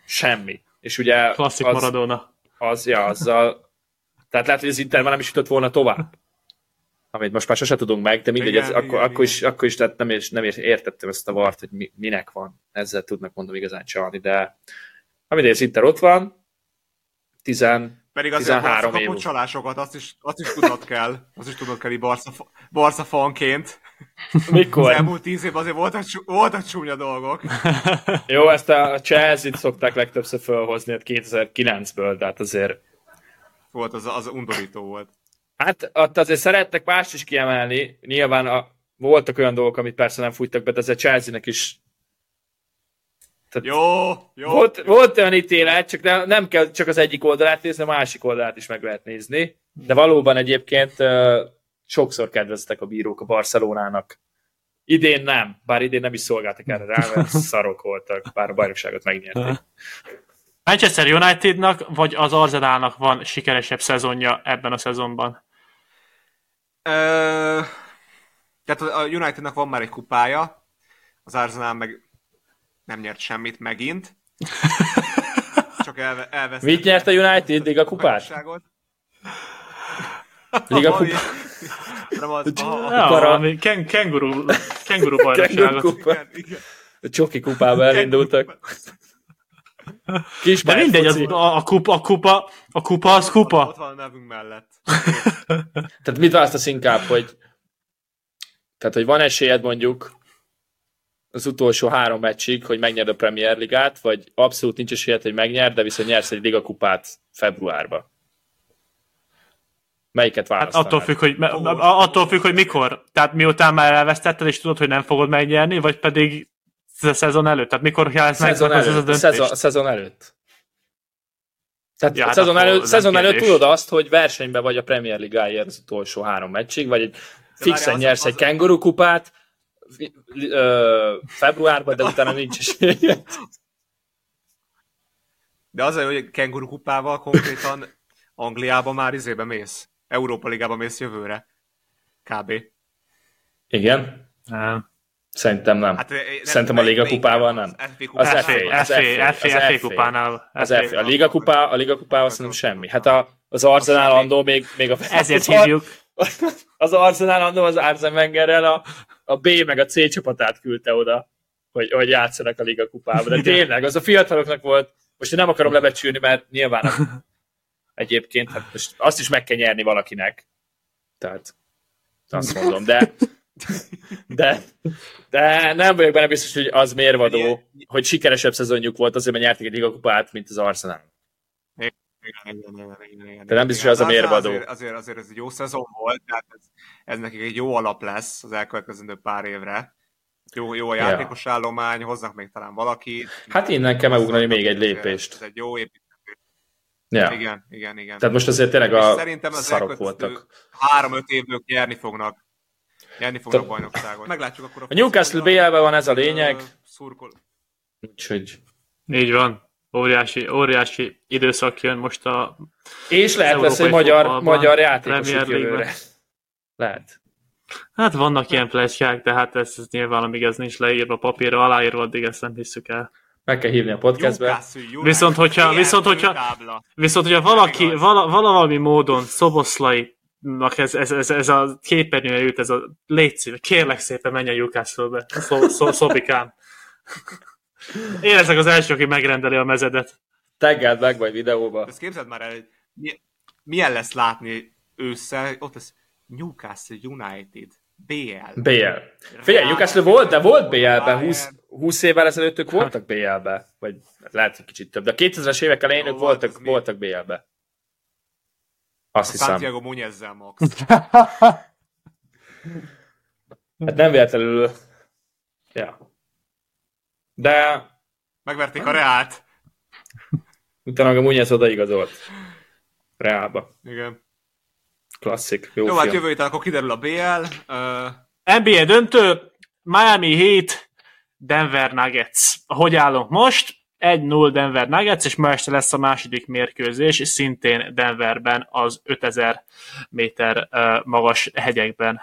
semmi. És ugye Klasszik az, Maradona. az, ja, azzal, tehát lehet, hogy az Inter már nem is jutott volna tovább. Amit most már sose tudunk meg, de mindegy, Igen, ez, igen, akkor, igen. akkor, is, akkor is tehát nem, is, nem is értettem ezt a vart, hogy mi, minek van. Ezzel tudnak mondom igazán csalni, de amit az Inter ott van, 10, Pedig azért a 13 Barca kapott csalásokat, azt is, azt is tudnod kell. Azt is tudod kell, Barca, Barca fanként. Az mikor? elmúlt tíz évben azért voltak, voltak csúnya dolgok. [LAUGHS] Jó, ezt a Chelsea-t szokták legtöbbször felhozni hát 2009-ből, tehát azért Volt, az, az undorító volt. Hát ott azért szerettek mást is kiemelni. Nyilván a, voltak olyan dolgok, amit persze nem fújtak be, de ez a Chelsea-nek is tehát Jó, jó. volt, volt olyan ítélet, csak ne, nem kell csak az egyik oldalát nézni, a másik oldalát is meg lehet nézni. De valóban egyébként uh, sokszor kedveztek a bírók a Barcelonának. Idén nem, bár idén nem is szolgáltak erre rá, mert [LAUGHS] szarok voltak, bár a bajnokságot megnyerték. Manchester Unitednak vagy az Arsenalnak van sikeresebb szezonja ebben a szezonban? Ö, tehát a a Unitednak van már egy kupája, az Arsenal meg nem nyert semmit megint. Csak elve, elvesztette. Mit nyert a United? Liga kupát? Liga kupát? Nem az, a, a, valami ken- kenguru, kenguru bajnokságot. Kupa. igen, igen. A csoki kupába elindultak. Kis De mindegy, az, a, a, kupa, a, kupa, a kupa az Ott kupa. van a nevünk mellett. [LAUGHS] Tehát mit választasz inkább, hogy tehát, hogy van esélyed mondjuk az utolsó három meccsig, hogy megnyerd a Premier Ligát, vagy abszolút nincs esélyed, hogy megnyerd, de viszont nyersz egy ligakupát februárba. Melyiket Hát választanád? attól függ, hogy, me- a- attól függ, hogy mikor. Tehát miután már elvesztetted, és tudod, hogy nem fogod megnyerni, vagy pedig a szezon előtt. Tehát mikor kell ezt szezon meghozni ez a előtt. döntést? Szezon, szezon előtt. Tehát Ja, hát szezon, előtt, nem szezon előtt tudod azt, hogy versenyben vagy a Premier Ligáért az utolsó három meccsig, vagy egy fixen nyersz egy kenguru kupát februárban, de utána nincs esélyed. De az, a jó, hogy kenguru kupával konkrétan Angliába már izébe mész. Európa Ligába mész jövőre. Kb. Igen? Nem. Szerintem nem. Hát, nem, Szerintem a Liga kupával nem. Az FA Az. FA, az FA, kupánál. Az FA. A Liga kupá, a Liga kupával szerintem semmi. Hát a, az Arsenal andó még, még a, Ezért hívjuk. az Arsenal andó az Arsene Wengerrel a, a B meg a C csapatát küldte oda, hogy, hogy játszanak a Liga kupában. De tényleg, az a fiataloknak volt, most én nem akarom lebecsülni, mert nyilván egyébként hát most azt is meg kell nyerni valakinek. Tehát azt mondom, de de, de nem vagyok benne biztos, hogy az mérvadó, hogy sikeresebb szezonjuk volt azért, mert nyerték egy ligakupát, mint az Arsenal. De nem biztos, hogy az a De mérvadó. Azért, azért, azért ez egy jó szezon volt, tehát ez, ez nekik egy jó alap lesz az elkövetkezendő pár évre. Jó, jó a Ja. játékos állomány, hoznak még talán valakit. Hát innen kell megugrani még egy lépést. Ez egy jó építés. Ja. Igen, igen, igen. Tehát most azért tényleg a szerintem az szarok voltak. Három-öt évből nyerni fognak. Nyerni fognak Te- bajnokságot. Meglátjuk akkor a A Newcastle BL-ben van ez a lényeg, Szurkol. úgyhogy... Így van. Óriási, óriási időszak jön most a... És lehet lesz egy magyar, magyar játékos jövőre. Lehet. Hát vannak ilyen plegykák, de hát ez, ez nyilván, amíg ez nincs leírva papírra, aláírva, addig ezt nem hiszük el. Meg kell hívni a podcastbe. Viszont hogyha- viszont hogyha-. Viszont, hogyha valaki, vala, valami módon Szoboszlainak ez, ez, ez, ez a képernyője jut, ez a légy szíve, kérlek szépen menj a Newcastle-be, szó, szó, szobikám. Én leszek az első, aki megrendeli a mezedet. Taggeld meg majd videóba. Ezt képzeld már el, hogy mi- milyen lesz látni ősszel, ott lesz Newcastle United, BL. BL. Figyelj, Newcastle volt, de volt BL-ben, 20, 20 évvel ezelőtt ők voltak BL-be, vagy lehet, hogy kicsit több, de a 2000-es évek elején ők volt, voltak, voltak BL-be. Azt hiszem. Santiago Muñezzel max. Hát nem véletlenül. Ja. De Megverték a Reált. utána a Munyez odaigazolt. Reálba. Igen. Klasszik. Jó, Jó, hát jövő héten akkor kiderül a BL. Uh, NBA döntő, Miami Heat, Denver Nuggets. Hogy állunk most? 1-0 Denver Nuggets, és ma este lesz a második mérkőzés, szintén Denverben az 5000 méter magas hegyekben.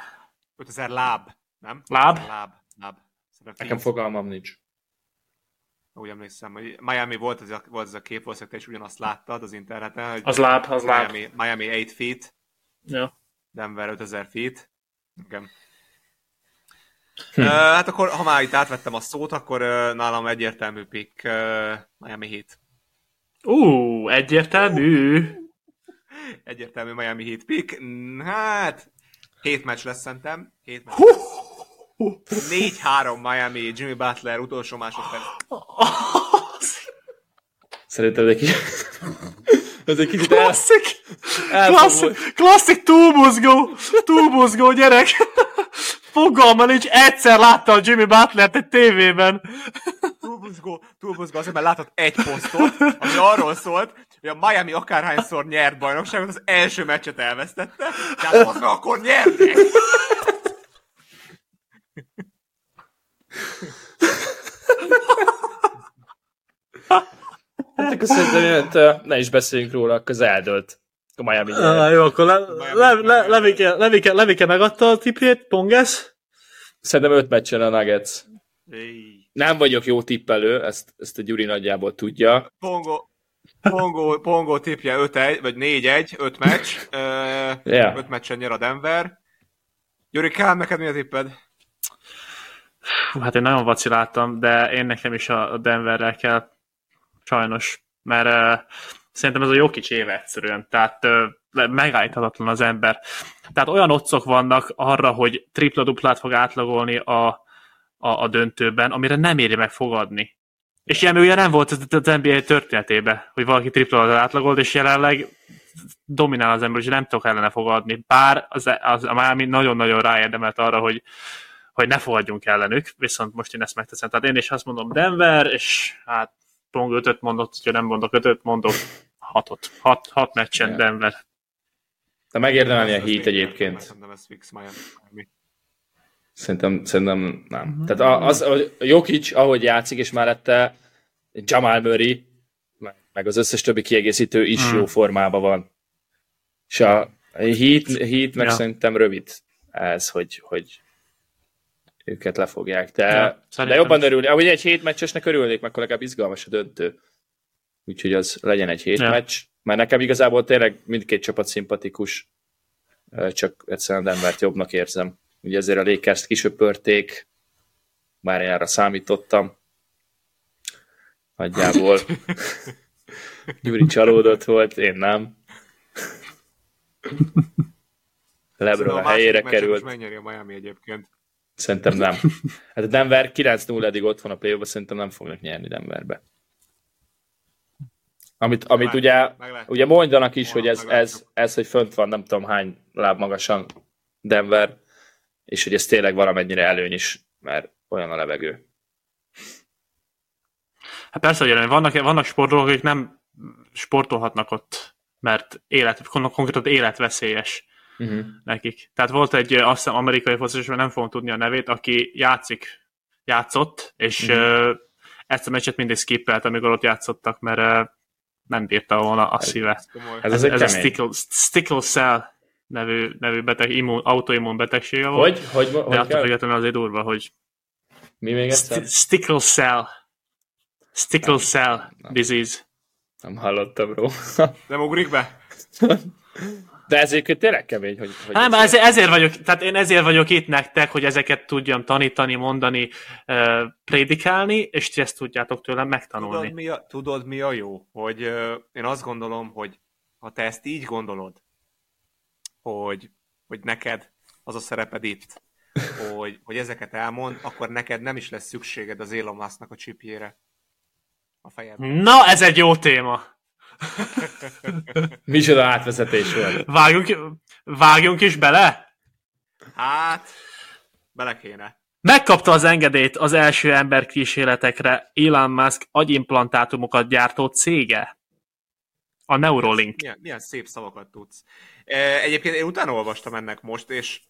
5000 láb, nem? Láb? Láb, láb. Nekem fogalmam nincs. Úgy emlékszem, hogy Miami volt ez a, volt ez a kép, valószínűleg te is ugyanazt láttad az interneten, hogy Az láb, az láb. Miami, Miami 8 feet, Ja. Denver 5000 feet. Igen. Hm. Uh, hát akkor, ha már itt átvettem a szót, akkor uh, nálam egyértelmű pick uh, Miami Heat. Ú, egyértelmű. [LAUGHS] Egyértelmű Miami Heat pick. Hát, hét meccs lesz szerintem. Hét meccs. 4-3 Miami, Jimmy Butler utolsó másodperc. Szerintem egy kicsit... Ez egy kicsit el... Klasszik! elfogult. Klasszik, klasszik túlmozgó! Túlmozgó gyerek! Fogalma nincs, egyszer látta a Jimmy Butler-t egy tévében. Túlbuzgó, túlbuzgó, azért mert látott egy posztot, ami arról szólt, hogy a Miami akárhányszor nyert bajnokságot, az első meccset elvesztette, tehát az meg akkor nyernek. Hát ö, ne is beszéljünk róla, akkor az eldőlt. A Miami. Ah, jó, akkor le, le, le, Levike, Levike, Levike megadta a tipjét, Ponges. Szerintem öt meccsen a Nuggets. Éj. Nem vagyok jó tippelő, ezt, ezt a Gyuri nagyjából tudja. Pongo, Pongo, Pongo tipje 5-1, vagy 4-1, 5 meccs. Yeah. 5 meccsen nyer a Denver. Gyuri Kán, neked mi a tipped? Hú, Hát én nagyon vaciláltam, de én nekem is a a Denverrel kell, sajnos, mert uh, szerintem ez a jó kicsi éve egyszerűen, tehát megállíthatatlan az ember. Tehát olyan otcok vannak arra, hogy tripla-duplát fog átlagolni a, a, a döntőben, amire nem éri meg fogadni. És ilyen ugye nem volt az az NBA történetében, hogy valaki tripla átlagolt, és jelenleg dominál az ember, és nem tudok ellene fogadni. Bár az, az a Miami nagyon-nagyon ráérdemelt arra, hogy, hogy ne fogadjunk ellenük, viszont most én ezt megteszem. Tehát én is azt mondom Denver, és hát Pong 5 mondott, hogyha nem mondok 5 mondok 6-ot. 6, 6 meccsen Ja. Denver. De megérdemelni a még- egyébként. Szerintem ez fix Miami. Szerintem, szerintem nem. Tehát a- az, hogy Jokic, ahogy játszik, és mellette Jamal Murray, meg- az összes többi kiegészítő is Mm. jó formában van. És a Heat, Heat meg Ja. szerintem rövid ez, hogy, hogy őket lefogják. De, Ja, de jobban is. örülni. Ahogy egy hét meccsesnek örülnék, meg akkor legalább izgalmas a döntő. Úgyhogy az legyen egy hét Ja. meccs. Mert nekem igazából tényleg mindkét csapat szimpatikus, csak egyszerűen Denvert jobbnak érzem. Ugye ezért a Lakers-t kisöpörték, már én arra számítottam. Nagyjából. [LAUGHS] Gyuri csalódott volt, én nem. [LAUGHS] Lebron a helyére került. Megnyeri a Miami egyébként. Szerintem nem. Hát a Denver 9-0 eddig ott van a play szerintem nem fognak nyerni Denverbe. Amit, amit Meglátjuk, ugye, meglátjuk. ugye mondanak is, Holnap hogy ez, meglátjuk. ez, ez, hogy fönt van nem tudom hány láb magasan Denver, és hogy ez tényleg valamennyire előny is, mert olyan a levegő. Hát persze, hogy vannak, vannak sportolók, akik nem sportolhatnak ott, mert élet, kon- konkrétan életveszélyes Uh-huh. nekik. Tehát volt egy, azt hiszem, amerikai focis, nem fogom tudni a nevét, aki játszik, játszott, és uh-huh. uh, ezt a meccset mindig skippelt, amikor ott játszottak, mert uh, nem bírta volna a szíve. Ez. Ez, Ez, ez, a stickle, stickle cell nevű, nevű beteg, immun, autoimmun betegsége volt. Hogy? Hogy, hogy, De hogy attól függetlenül azért durva, hogy Mi még egyszer? st- stickle cell. Stickle cell nem. disease. Nem hallottam róla. Nem ugrik be? [LAUGHS] De ez egyébként tényleg kemény, hogy... hogy Nem, ez- ezért, ezért vagyok, tehát én ezért vagyok itt nektek, hogy ezeket tudjam tanítani, mondani, prédikálni, és ti ezt tudjátok tőlem megtanulni. Tudod mi, a, tudod, mi a jó? Hogy én azt gondolom, hogy ha te ezt így gondolod, hogy, hogy neked az a szereped itt, hogy, hogy ezeket elmond, akkor neked nem is lesz szükséged az Elon a csipjére a fejedben. Na, ez egy jó téma. Micsoda átvezetés volt. Vágjunk, vágjunk is bele? Hát, bele kéne. Megkapta az engedélyt az első ember kísérletekre Elon Musk agyimplantátumokat gyártó cége. A Neuralink. Milyen, milyen szép szavakat tudsz. E, Egyébként én utána olvastam ennek most, és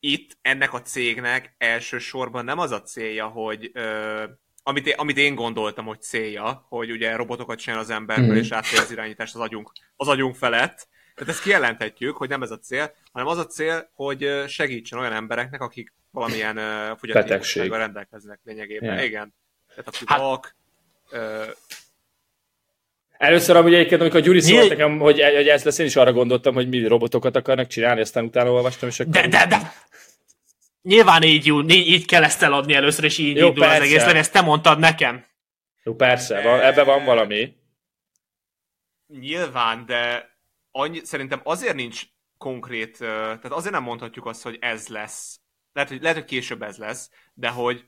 itt ennek a cégnek elsősorban nem az a célja, hogy ö, amit, én, amit én gondoltam, hogy célja, hogy ugye robotokat csinál az emberből, Mhm. és átfér az irányítást az agyunk, az agyunk felett, Tehát ezt kijelenthetjük, hogy nem ez a cél, hanem az a cél, hogy segítsen olyan embereknek, akik valamilyen uh, fogyatékossággal rendelkeznek lényegében. Yeah. Igen. Tehát aki hát, vak, uh, Először amúgy egyébként, amikor a Gyuri szólt Nyilv... nekem, hogy, hogy ez lesz, én is arra gondoltam, hogy mi robotokat akarnak csinálni, aztán utána olvastam, és akkor... De, de, de! Nyilván így, így, így kell ezt eladni először, és így Jó, indul persze. az egész, ezt te mondtad nekem. Jó, persze, van, ebben van valami. Nyilván, de annyi, szerintem azért nincs konkrét, tehát azért nem mondhatjuk azt, hogy ez lesz. Lehet, hogy, lehet, hogy később ez lesz, de hogy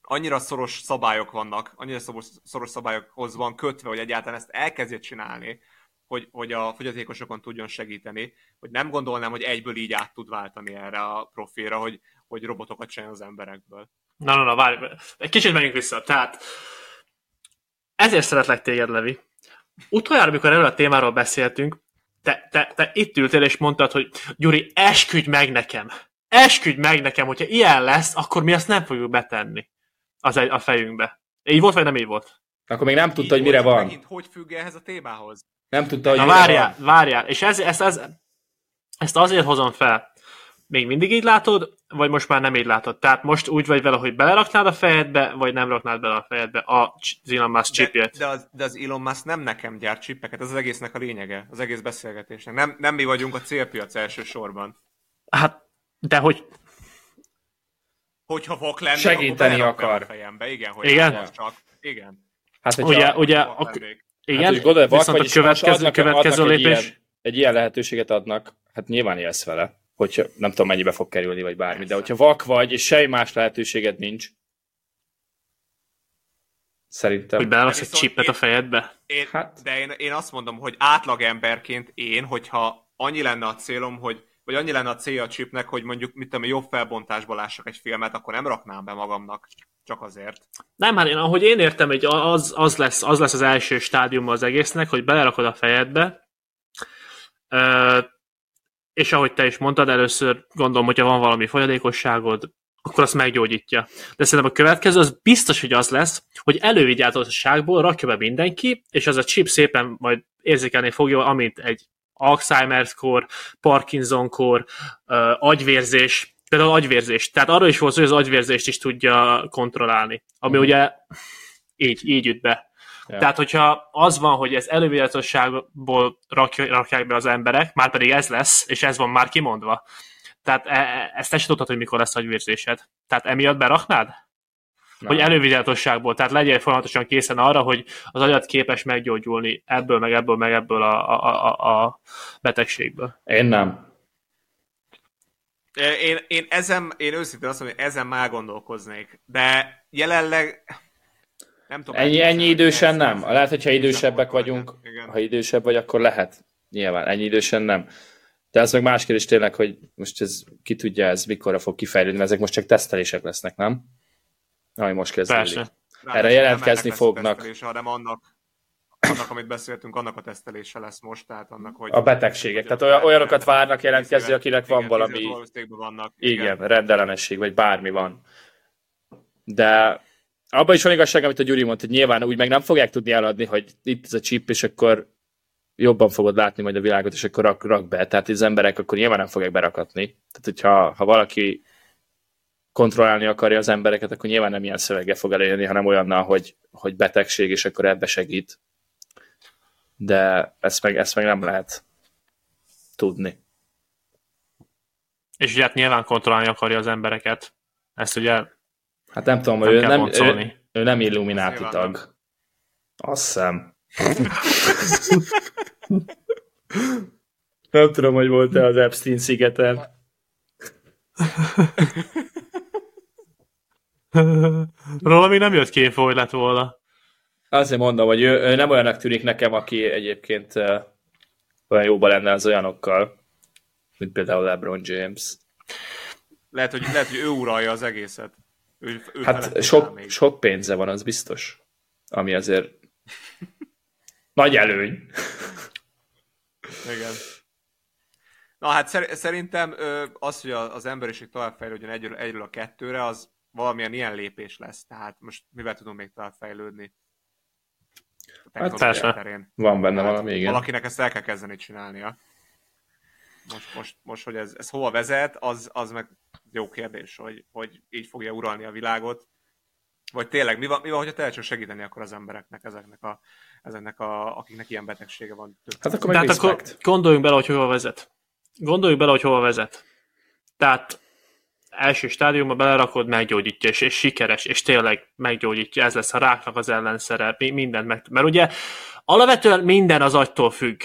annyira szoros szabályok vannak, annyira szoros, szoros szabályokhoz van kötve, hogy egyáltalán ezt elkezdje csinálni, hogy, hogy a fogyatékosokon tudjon segíteni, hogy nem gondolnám, hogy egyből így át tud váltani erre a profilra, hogy, hogy robotokat csinál az emberekből. Na, na, na, várj, egy kicsit menjünk vissza. Tehát ezért szeretlek téged, Levi. Utoljára, amikor erről a témáról beszéltünk, te, te, te itt ültél és mondtad, hogy Gyuri, esküdj meg nekem! Esküdj meg nekem, hogyha ilyen lesz, akkor mi azt nem fogjuk betenni az egy, a fejünkbe. Így volt, vagy nem így volt? Akkor még nem tudta, hogy mire van. Megint, hogy függ ehhez a témához? Nem tudta, hogy Na várjál, van. várjál. És ez, ezt, ez, ezt azért hozom fel. Még mindig így látod, vagy most már nem így látod? Tehát most úgy vagy vele, hogy beleraknád a fejedbe, vagy nem raknád bele a fejedbe a Elon Musk chipjét? De, de, az, de az Elon Musk nem nekem gyárt chipeket, ez az egésznek a lényege, az egész beszélgetésnek. Nem, nem mi vagyunk a célpiac elsősorban. Hát, de hogy hogyha vak lenne, Segíteni akar. A fejembe. Igen, hogy igen? Hát csak. Igen. Hát, hogyha, ugye, ugye, a, igen, hát, hogy gondolj, vak, viszont a következő, adnak, következő adnak lépés... Egy ilyen, egy ilyen lehetőséget adnak, hát nyilván élsz vele, hogyha nem tudom mennyibe fog kerülni, vagy bármi, de hogyha vak vagy, és semmi más lehetőséged nincs, Szerintem. Hogy beállsz egy csipet a fejedbe? Én, hát. De én, én azt mondom, hogy átlagemberként én, hogyha annyi lenne a célom, hogy vagy annyi lenne a célja a chipnek, hogy mondjuk mit tudom, jobb felbontásban lássak egy filmet, akkor nem raknám be magamnak csak azért. Nem, hát én, ahogy én értem, hogy az, az, lesz, az lesz az első stádium az egésznek, hogy belerakod a fejedbe, és ahogy te is mondtad, először gondolom, hogyha van valami folyadékosságod, akkor azt meggyógyítja. De szerintem a következő az biztos, hogy az lesz, hogy elővigyázatosságból rakja be mindenki, és az a chip szépen majd érzékelni fogja, amint egy Alzheimer-kor, Parkinson-kor, uh, agyvérzés, például agyvérzés. Tehát arra is volt, hogy az agyvérzést is tudja kontrollálni, ami uh-huh. ugye így, így üt be. Tehát, hogyha az van, hogy ez elővigyázatosságból rakják be az emberek, már pedig ez lesz, és ez van már kimondva. Tehát e, e ezt te sem tudtad, hogy mikor lesz agyvérzésed. Tehát emiatt beraknád? Nem. hogy elővigyázatosságból, tehát legyél folyamatosan készen arra, hogy az agyat képes meggyógyulni ebből, meg ebből, meg ebből a, a, a, a betegségből. Én nem. Én, én, ezen, én őszintén azt mondom, hogy ezen már gondolkoznék, de jelenleg nem tudom. Ennyi, ennyi idősen nem. Lehet, hogyha idősebbek vagyunk, ha idősebb vagy, akkor lehet. Nyilván, ennyi idősen nem. De ez meg más kérdés tényleg, hogy most ez ki tudja ez mikorra fog kifejlődni, mert ezek most csak tesztelések lesznek, nem? Ami most kezdődik. Persze. Erre jelentkezni fognak. Hanem annak, annak, amit beszéltünk, annak a tesztelése lesz most, tehát annak, hogy... A betegségek, tehát olyan, olyanokat várnak jelentkezni, akinek van valami... Vannak, igen, igen, rendellenesség, vagy bármi van. De abban is van igazság, amit a Gyuri mondta, hogy nyilván úgy meg nem fogják tudni eladni, hogy itt ez a chip, és akkor jobban fogod látni majd a világot, és akkor rak, rak be. Tehát az emberek akkor nyilván nem fogják berakatni. Tehát, hogyha ha valaki kontrollálni akarja az embereket, akkor nyilván nem ilyen szöveggel fog előjönni, hanem olyannal, hogy, hogy betegség, és akkor ebbe segít. De ezt meg, ezt meg nem lehet tudni. És ugye hát nyilván kontrollálni akarja az embereket. Ezt ugye Hát nem tudom, nem ő, nem, ő, ő nem illumináti tag. Azt hiszem. [LAUGHS] nem tudom, hogy volt-e az Epstein szigeten. Róla még nem jött ki info, hogy lett volna. Azért mondom, hogy ő, ő nem olyanak tűnik nekem, aki egyébként uh, olyan jóban lenne az olyanokkal, mint például LeBron James. Lehet, hogy, lehet, hogy ő uralja az egészet. Ő, ő hát sok, sok pénze van, az biztos. Ami azért nagy előny. Igen. Na hát szerintem az, hogy az emberiség tovább fejlődjön egyről, egyről a kettőre, az valamilyen ilyen lépés lesz. Tehát most mivel tudunk még tovább fejlődni? Hát. Terén. Van benne hát valami, igen. Valakinek ezt el kell kezdeni csinálnia. Most, most, most hogy ez, ez hova vezet, az, az meg jó kérdés, hogy, hogy így fogja uralni a világot. Vagy tényleg, mi van, mi van hogyha te csak segíteni akkor az embereknek, ezeknek, a, ezeknek a, akiknek ilyen betegsége van? Hát akkor De meg hát akkor gondoljunk bele, hogy hova vezet. Gondoljunk bele, hogy hova vezet. Tehát első stádiumban belerakod, meggyógyítja, és, és sikeres, és tényleg meggyógyítja, ez lesz a ráknak az ellenszere, mi- mindent meg... Mert ugye alapvetően minden az agytól függ.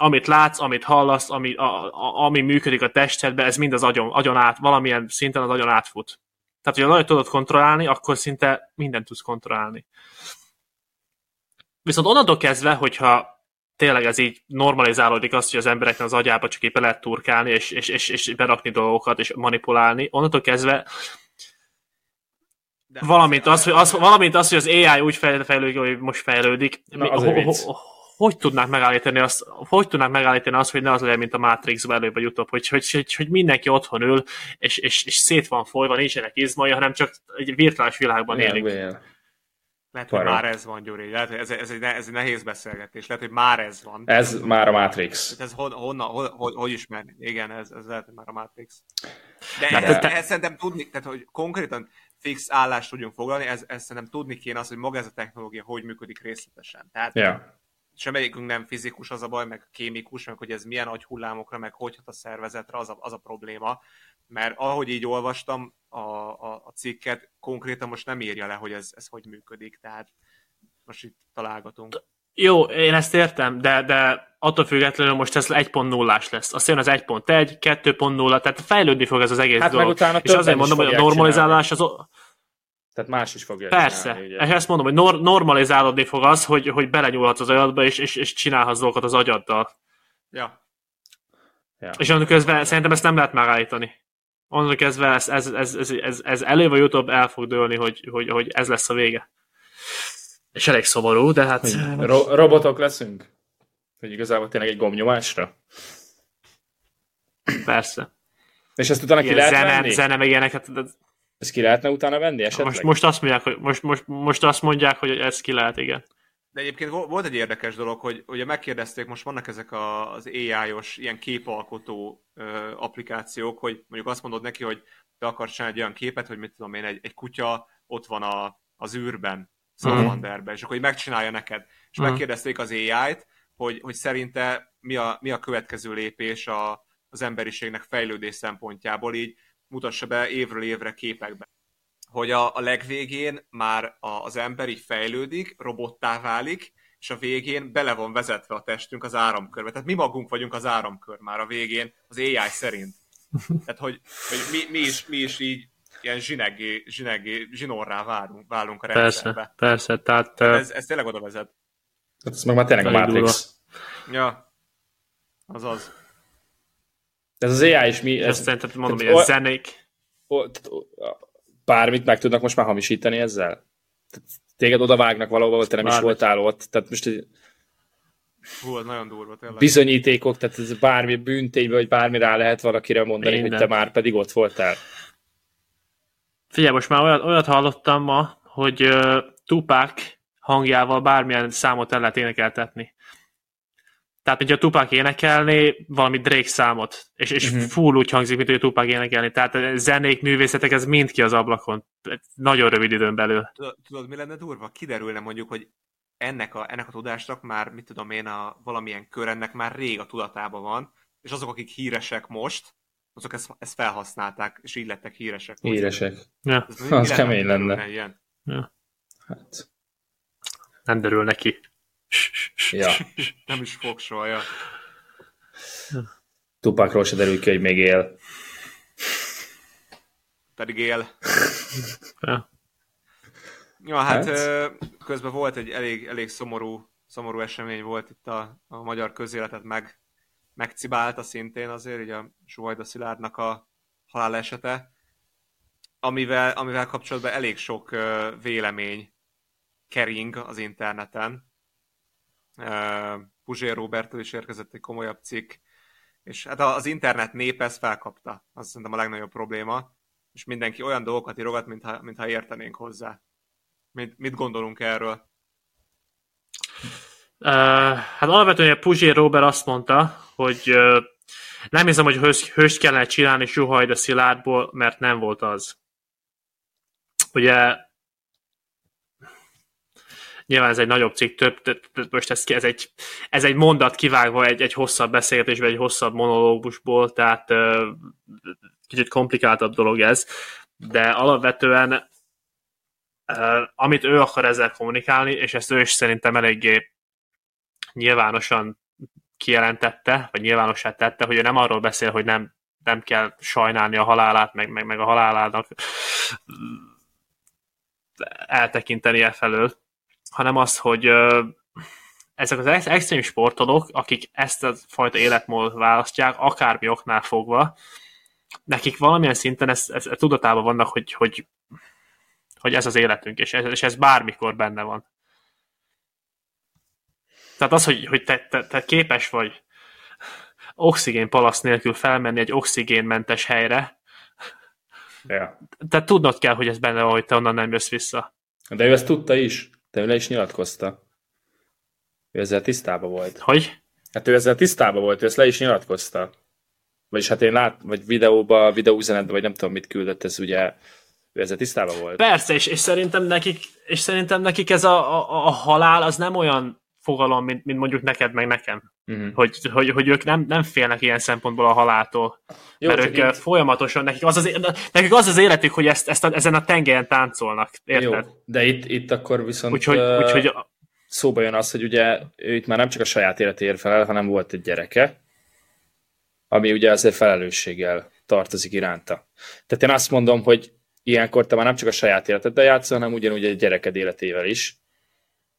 Amit látsz, amit hallasz, ami, a, a, ami működik a testedben, ez mind az agyon, agyon át, valamilyen szinten az agyon átfut. Tehát, hogyha nagyon tudod kontrollálni, akkor szinte mindent tudsz kontrollálni. Viszont onnantól kezdve, hogyha tényleg ez így normalizálódik azt, hogy az embereknek az agyába csak épp be lehet turkálni, és, és, és, és berakni dolgokat, és manipulálni, onnantól kezdve De valamint az, hogy az, valamint az, hogy az AI úgy fejlődik, hogy most fejlődik, Na, mi- ho, ho, hogy tudnák megállítani azt, hogy tudnák megállítani azt, hogy ne az legyen, mint a Matrixban előbb vagy utóbb, hogy, hogy, hogy, hogy mindenki otthon ül, és, és, és szét van folyva, nincsenek izmai, hanem csak egy virtuális világban élünk. Él. Lehet, hogy Para. már ez van, Gyuri. Lehet, hogy ez, ez, egy, ez egy nehéz beszélgetés. Lehet, hogy már ez van. Ez már a Matrix. Ez hon, honnan, hon, hogy, hogy ismerni? Igen, ez, ez lehet, hogy már a Matrix. De Hát ez, te- ez szerintem tudni, tehát hogy konkrétan fix állást tudjunk foglalni, ez, ez szerintem tudni kéne az, hogy maga ez a technológia hogy működik részletesen. Tehát Ja. Semmelyikünk nem fizikus az a baj, meg kémikus, meg hogy ez milyen agyhullámokra, meg hogy hat a szervezetre, az a, az a probléma. Mert ahogy így olvastam a, a, a cikket, konkrétan most nem írja le, hogy ez, ez hogy működik. Tehát most itt találgatunk. Jó, én ezt értem, de, de attól függetlenül most ez 1.0-ás lesz. Aztán az 1.1, 2.0, tehát fejlődni fog ez az egész Hát dolog. és azért mondom, hogy a normalizálás az... Tehát más is fogja Persze, csinálni, és ezt mondom, hogy nor- normalizálódni fog az, hogy, hogy belenyúlhatsz az agyadba, és, és, és csinálhatsz dolgokat az agyaddal. Ja. Ja. És onnantól kezdve szerintem ezt nem lehet megállítani. Onnantól kezdve ez, ez, ez, ez, ez, ez elő vagy utóbb el fog dőlni, hogy, hogy, hogy ez lesz a vége. És elég szomorú, de hát... Ro- robotok leszünk? Hogy igazából tényleg egy gombnyomásra? Persze. És ezt utána ki lehet zene, venni? zene meg ilyeneket. de- Ezt ki lehetne utána venni esetleg? Most, most, azt mondják, hogy, most, most, most azt mondják, hogy ez ki lehet, igen. De egyébként vo- volt egy érdekes dolog, hogy ugye megkérdezték, most vannak ezek a, az AI-os ilyen képalkotó ö, applikációk, hogy mondjuk azt mondod neki, hogy te akarsz csinálni egy olyan képet, hogy mit tudom én, egy, egy kutya ott van a, az űrben, Salamanderben, és akkor így megcsinálja neked. És Mhm. megkérdezték az AI-t, hogy, hogy szerinte mi a, mi a következő lépés a, az emberiségnek fejlődés szempontjából, így mutassa be évről évre képekbe hogy a, a legvégén már a, az ember így fejlődik, robottá válik, és a végén bele van vezetve a testünk az áramkörbe. Tehát mi magunk vagyunk az áramkör már a végén, az AI szerint. Tehát, hogy, hogy mi, mi, is, mi is így ilyen zsinegé, zsinegé, zsinorrá válunk, válunk a rendszerbe. Persze, persze, tehát Tehát ez, ez, tényleg oda vezet. Hát ez meg már tényleg a Matrix. Ja, Ez az AI is mi... ez szerintem mondom, hogy tehát ez o- zenék. o- t- o- bármit meg tudnak most már hamisítani ezzel? Tehát téged odavágnak valahova, te nem is Bármit. voltál ott. Tehát most egy Hú, ez nagyon durva tényleg. bizonyítékok, tehát ez bármi büntény, vagy bármi rá lehet valakire mondani, Minden. hogy te már pedig ott voltál. Figyelj, most már olyat, olyat hallottam ma, hogy uh, Tupac hangjával bármilyen számot el lehet énekeltetni. Tehát, hogyha Tupac énekelné valami Drake számot, és, és uh-huh. full úgy hangzik, mint hogy Tupac énekelni. Tehát eh, zenék, művészetek, ez mind ki az ablakon. Nagyon rövid időn belül. Tudod, mi lenne durva? Kiderülne mondjuk, hogy ennek a, ennek a tudásnak már, mit tudom én, a valamilyen kör ennek már rég a tudatában van, és azok, akik híresek most, azok ezt, ezt felhasználták, és így lettek híresek. Híresek. Ja, Ez Az lenne, kemény lenne. Ilyen? Hát, nem derül neki. Ja. [LAUGHS] Nem is fog soha, ja. Tupakról se derül ki, hogy még él. Pedig él. Ja. Ja, hát, Hát? közben volt egy elég, elég szomorú, szomorú esemény volt itt a, a magyar közéletet meg, megcibálta szintén azért, így a Suhajda Szilárdnak a halálesete, amivel, amivel kapcsolatban elég sok vélemény kering az interneten. Puzsér Robertől is érkezett egy komolyabb cikk, és hát az internet nép ezt felkapta. Az szerintem a legnagyobb probléma, és mindenki olyan dolgokat írogat, mintha, mintha értenénk hozzá. Mit, mit gondolunk erről? Uh, hát alapvetően Puzsér Robert azt mondta, hogy uh, Nem hiszem, hogy hős, hőst kellene csinálni Suhajd a Szilárdból, mert nem volt az. Ugye nyilván ez egy nagyobb cikk, több, több, most ez, ez, egy, ez egy mondat kivágva egy, egy hosszabb beszélgetésbe, egy hosszabb monológusból, tehát kicsit komplikáltabb dolog ez, de alapvetően amit ő akar ezzel kommunikálni, és ezt ő is szerintem eléggé nyilvánosan kijelentette, vagy nyilvánossá tette, hogy ő nem arról beszél, hogy nem, nem kell sajnálni a halálát, meg, meg, meg a halálának eltekinteni e felől, hanem az, hogy ezek az extrém sportolók, akik ezt a fajta életmódot választják, akármi oknál fogva, nekik valamilyen szinten ez, ez, ez tudatában vannak, hogy, hogy, hogy ez az életünk, és ez, és ez bármikor benne van. Tehát az, hogy, hogy te, te, te képes vagy oxigén palasz nélkül felmenni egy oxigénmentes helyre, ja. tehát tudnod kell, hogy ez benne van, hogy te onnan nem jössz vissza. De ő ezt tudta is. De ő le is nyilatkozta. Ő ezzel tisztában volt. Hogy? Hát ő ezzel tisztában volt, ő ezt le is nyilatkozta. Vagyis hát én lát, vagy videóba, videóüzenetben, vagy nem tudom, mit küldött, ez ugye ő ezzel tisztában volt. Persze, és, és, szerintem, nekik, és szerintem nekik ez a, a, a halál az nem olyan fogalom, mint, mint mondjuk neked, meg nekem. Uh-huh. Hogy, hogy, hogy ők nem, nem félnek ilyen szempontból a haláltól. Jó, mert ők itt... folyamatosan, nekik az, az, nekik az az életük, hogy ezt, ezt a, ezen a tengelyen táncolnak. Érted? Jó, de itt, itt akkor viszont úgyhogy, uh, úgyhogy... szóba jön az, hogy ugye ő itt már nem csak a saját életéért felel, hanem volt egy gyereke, ami ugye azért felelősséggel tartozik iránta. Tehát én azt mondom, hogy ilyenkor te már nem csak a saját életeddel játszol, hanem ugyanúgy egy gyereked életével is,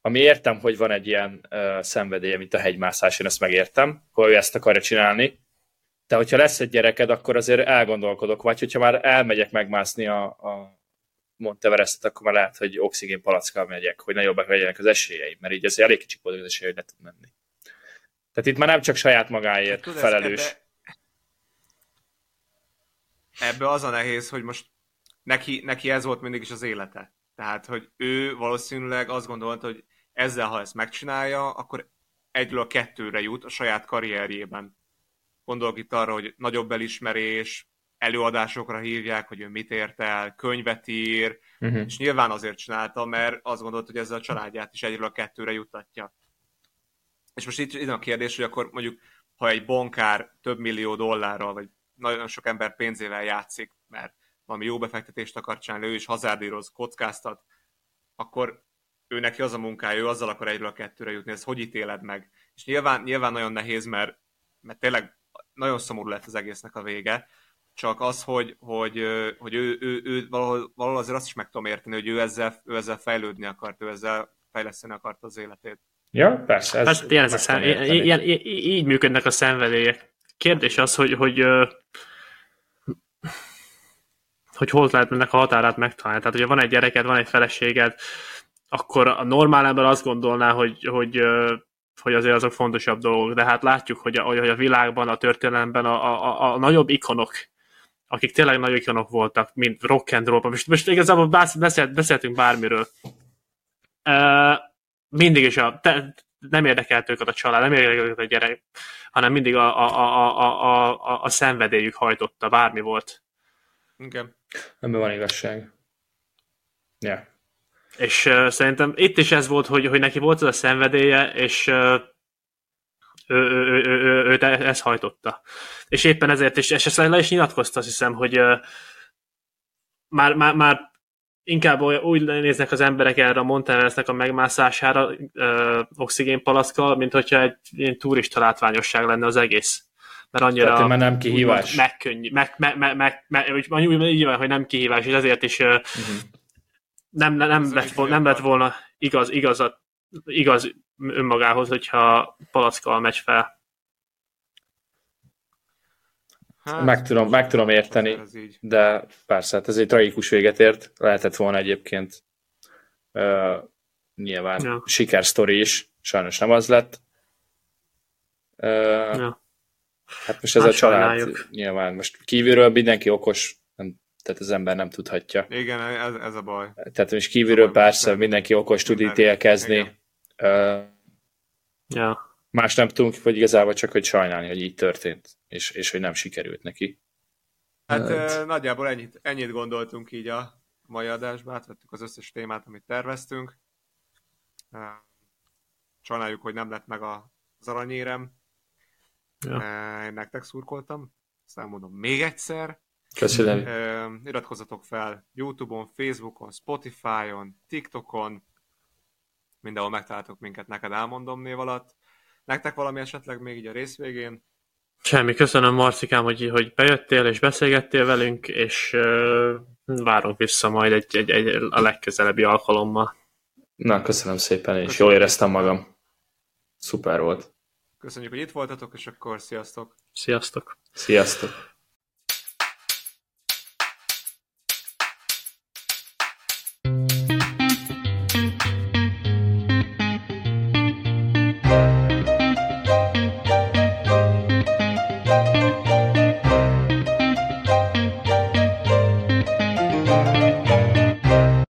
ami értem, hogy van egy ilyen uh, szenvedélye, mint a hegymászás, én ezt megértem, hogy ő ezt akarja csinálni, de hogyha lesz egy gyereked, akkor azért elgondolkodok, vagy hogyha már elmegyek megmászni a, a Monteverestet, akkor már lehet, hogy oxigén palackkal megyek, hogy nagyobbak legyenek az esélyeim, mert így azért elég kicsik az esély, hogy ne tud menni. Tehát itt már nem csak saját magáért hát, felelős. Ebbe, ebbe az a nehéz, hogy most neki, neki ez volt mindig is az élete. Tehát, hogy ő valószínűleg azt gondolta, hogy ezzel, ha ezt megcsinálja, akkor egyről a kettőre jut a saját karrierjében. Gondolok itt arra, hogy nagyobb elismerés, előadásokra hívják, hogy ő mit ért el, könyvet ír, uh-huh. és nyilván azért csinálta, mert azt gondolt, hogy ezzel a családját is egyről a kettőre juttatja. És most itt, itt a kérdés, hogy akkor mondjuk, ha egy bankár több millió dollárral, vagy nagyon sok ember pénzével játszik, mert valami jó befektetést akar csinálni, ő is hazárdíroz, kockáztat, akkor ő neki az a munkája, ő azzal akar egyről a kettőre jutni, ezt hogy ítéled meg? És nyilván, nyilván nagyon nehéz, mert, mert tényleg nagyon szomorú lett az egésznek a vége, csak az, hogy, hogy, hogy ő, ő, ő valahol, valahol azért azt is meg tudom érteni, hogy ő ezzel, ő ezzel fejlődni akart, ő ezzel fejleszteni akart az életét. Ja, persze. Ez hát, ilyen, ez a szem, ilyen, így működnek a szenvedélyek. Kérdés az, hogy, hogy hogy hol lehet ennek a határát megtalálni. Tehát, hogyha van egy gyereked, van egy feleséged, akkor a normál ember azt gondolná, hogy, hogy, hogy azért azok fontosabb dolgok, de hát látjuk, hogy a, hogy a világban, a történelemben a, a, a nagyobb ikonok, akik tényleg nagy ikonok voltak, mint rock and roll, most, most igazából beszélt, beszéltünk bármiről. Mindig is a, te, nem érdekelt őket a család, nem érdekelt őket a gyerek, hanem mindig a, a, a, a, a, a szenvedélyük hajtotta, bármi volt. Igen. Ebben van igazság. Ja. És uh, szerintem itt is ez volt, hogy, hogy neki volt ez a szenvedélye, és uh, ő, ő, ő, ő, őt ezt hajtotta. És éppen ezért is, és ezt le is nyilatkozta, azt hiszem, hogy uh, már, már, már inkább úgy néznek az emberek erre a Monteveresnek a megmászására uh, oxigénpalaszkkal, mint hogyha egy ilyen turista látványosság lenne az egész mert annyira Tehát már nem kihívás. Megkönny, meg, meg, meg, meg, meg, meg, így van, hogy nem kihívás, és ezért is uh-huh. Nem, nem, nem, lett, volna, nem lett volna igaz, igaz, igaz önmagához, hogyha palackkal megy fel. Hát, meg, tudom, meg tudom érteni, de persze, hát ez egy tragikus véget ért. Lehetett volna egyébként uh, nyilván ja. sikersztori is, sajnos nem az lett. Uh, ja. Hát most ez hát a család sajnáljuk. nyilván, most kívülről mindenki okos, tehát az ember nem tudhatja. Igen, ez, ez a baj. Tehát most kívülről baj, persze mindenki okos tud ítélkezni. Uh, ja. Más nem tudunk, vagy igazából csak, hogy sajnálni, hogy így történt. és, és hogy nem sikerült neki. Hát, hát nagyjából ennyit, ennyit gondoltunk így a mai adásban, átvettük az összes témát, amit terveztünk. Sajnáljuk, hogy nem lett meg az aranyérem. Ja. Én nektek szurkoltam, aztán mondom még egyszer. Köszönöm. Iratkozzatok fel YouTube-on, Facebookon, Spotify-on, TikTokon, mindenhol megtaláltok minket, neked elmondom név alatt. Nektek valami esetleg még így a rész végén? Semmi, köszönöm Marcikám, hogy, hogy bejöttél és beszélgettél velünk, és uh, várunk vissza majd egy, egy, egy, a legközelebbi alkalommal. Na, köszönöm szépen, és köszönöm. jól éreztem magam. Szuper volt. Köszönjük, hogy itt voltatok, és akkor sziasztok! Sziasztok! Sziasztok!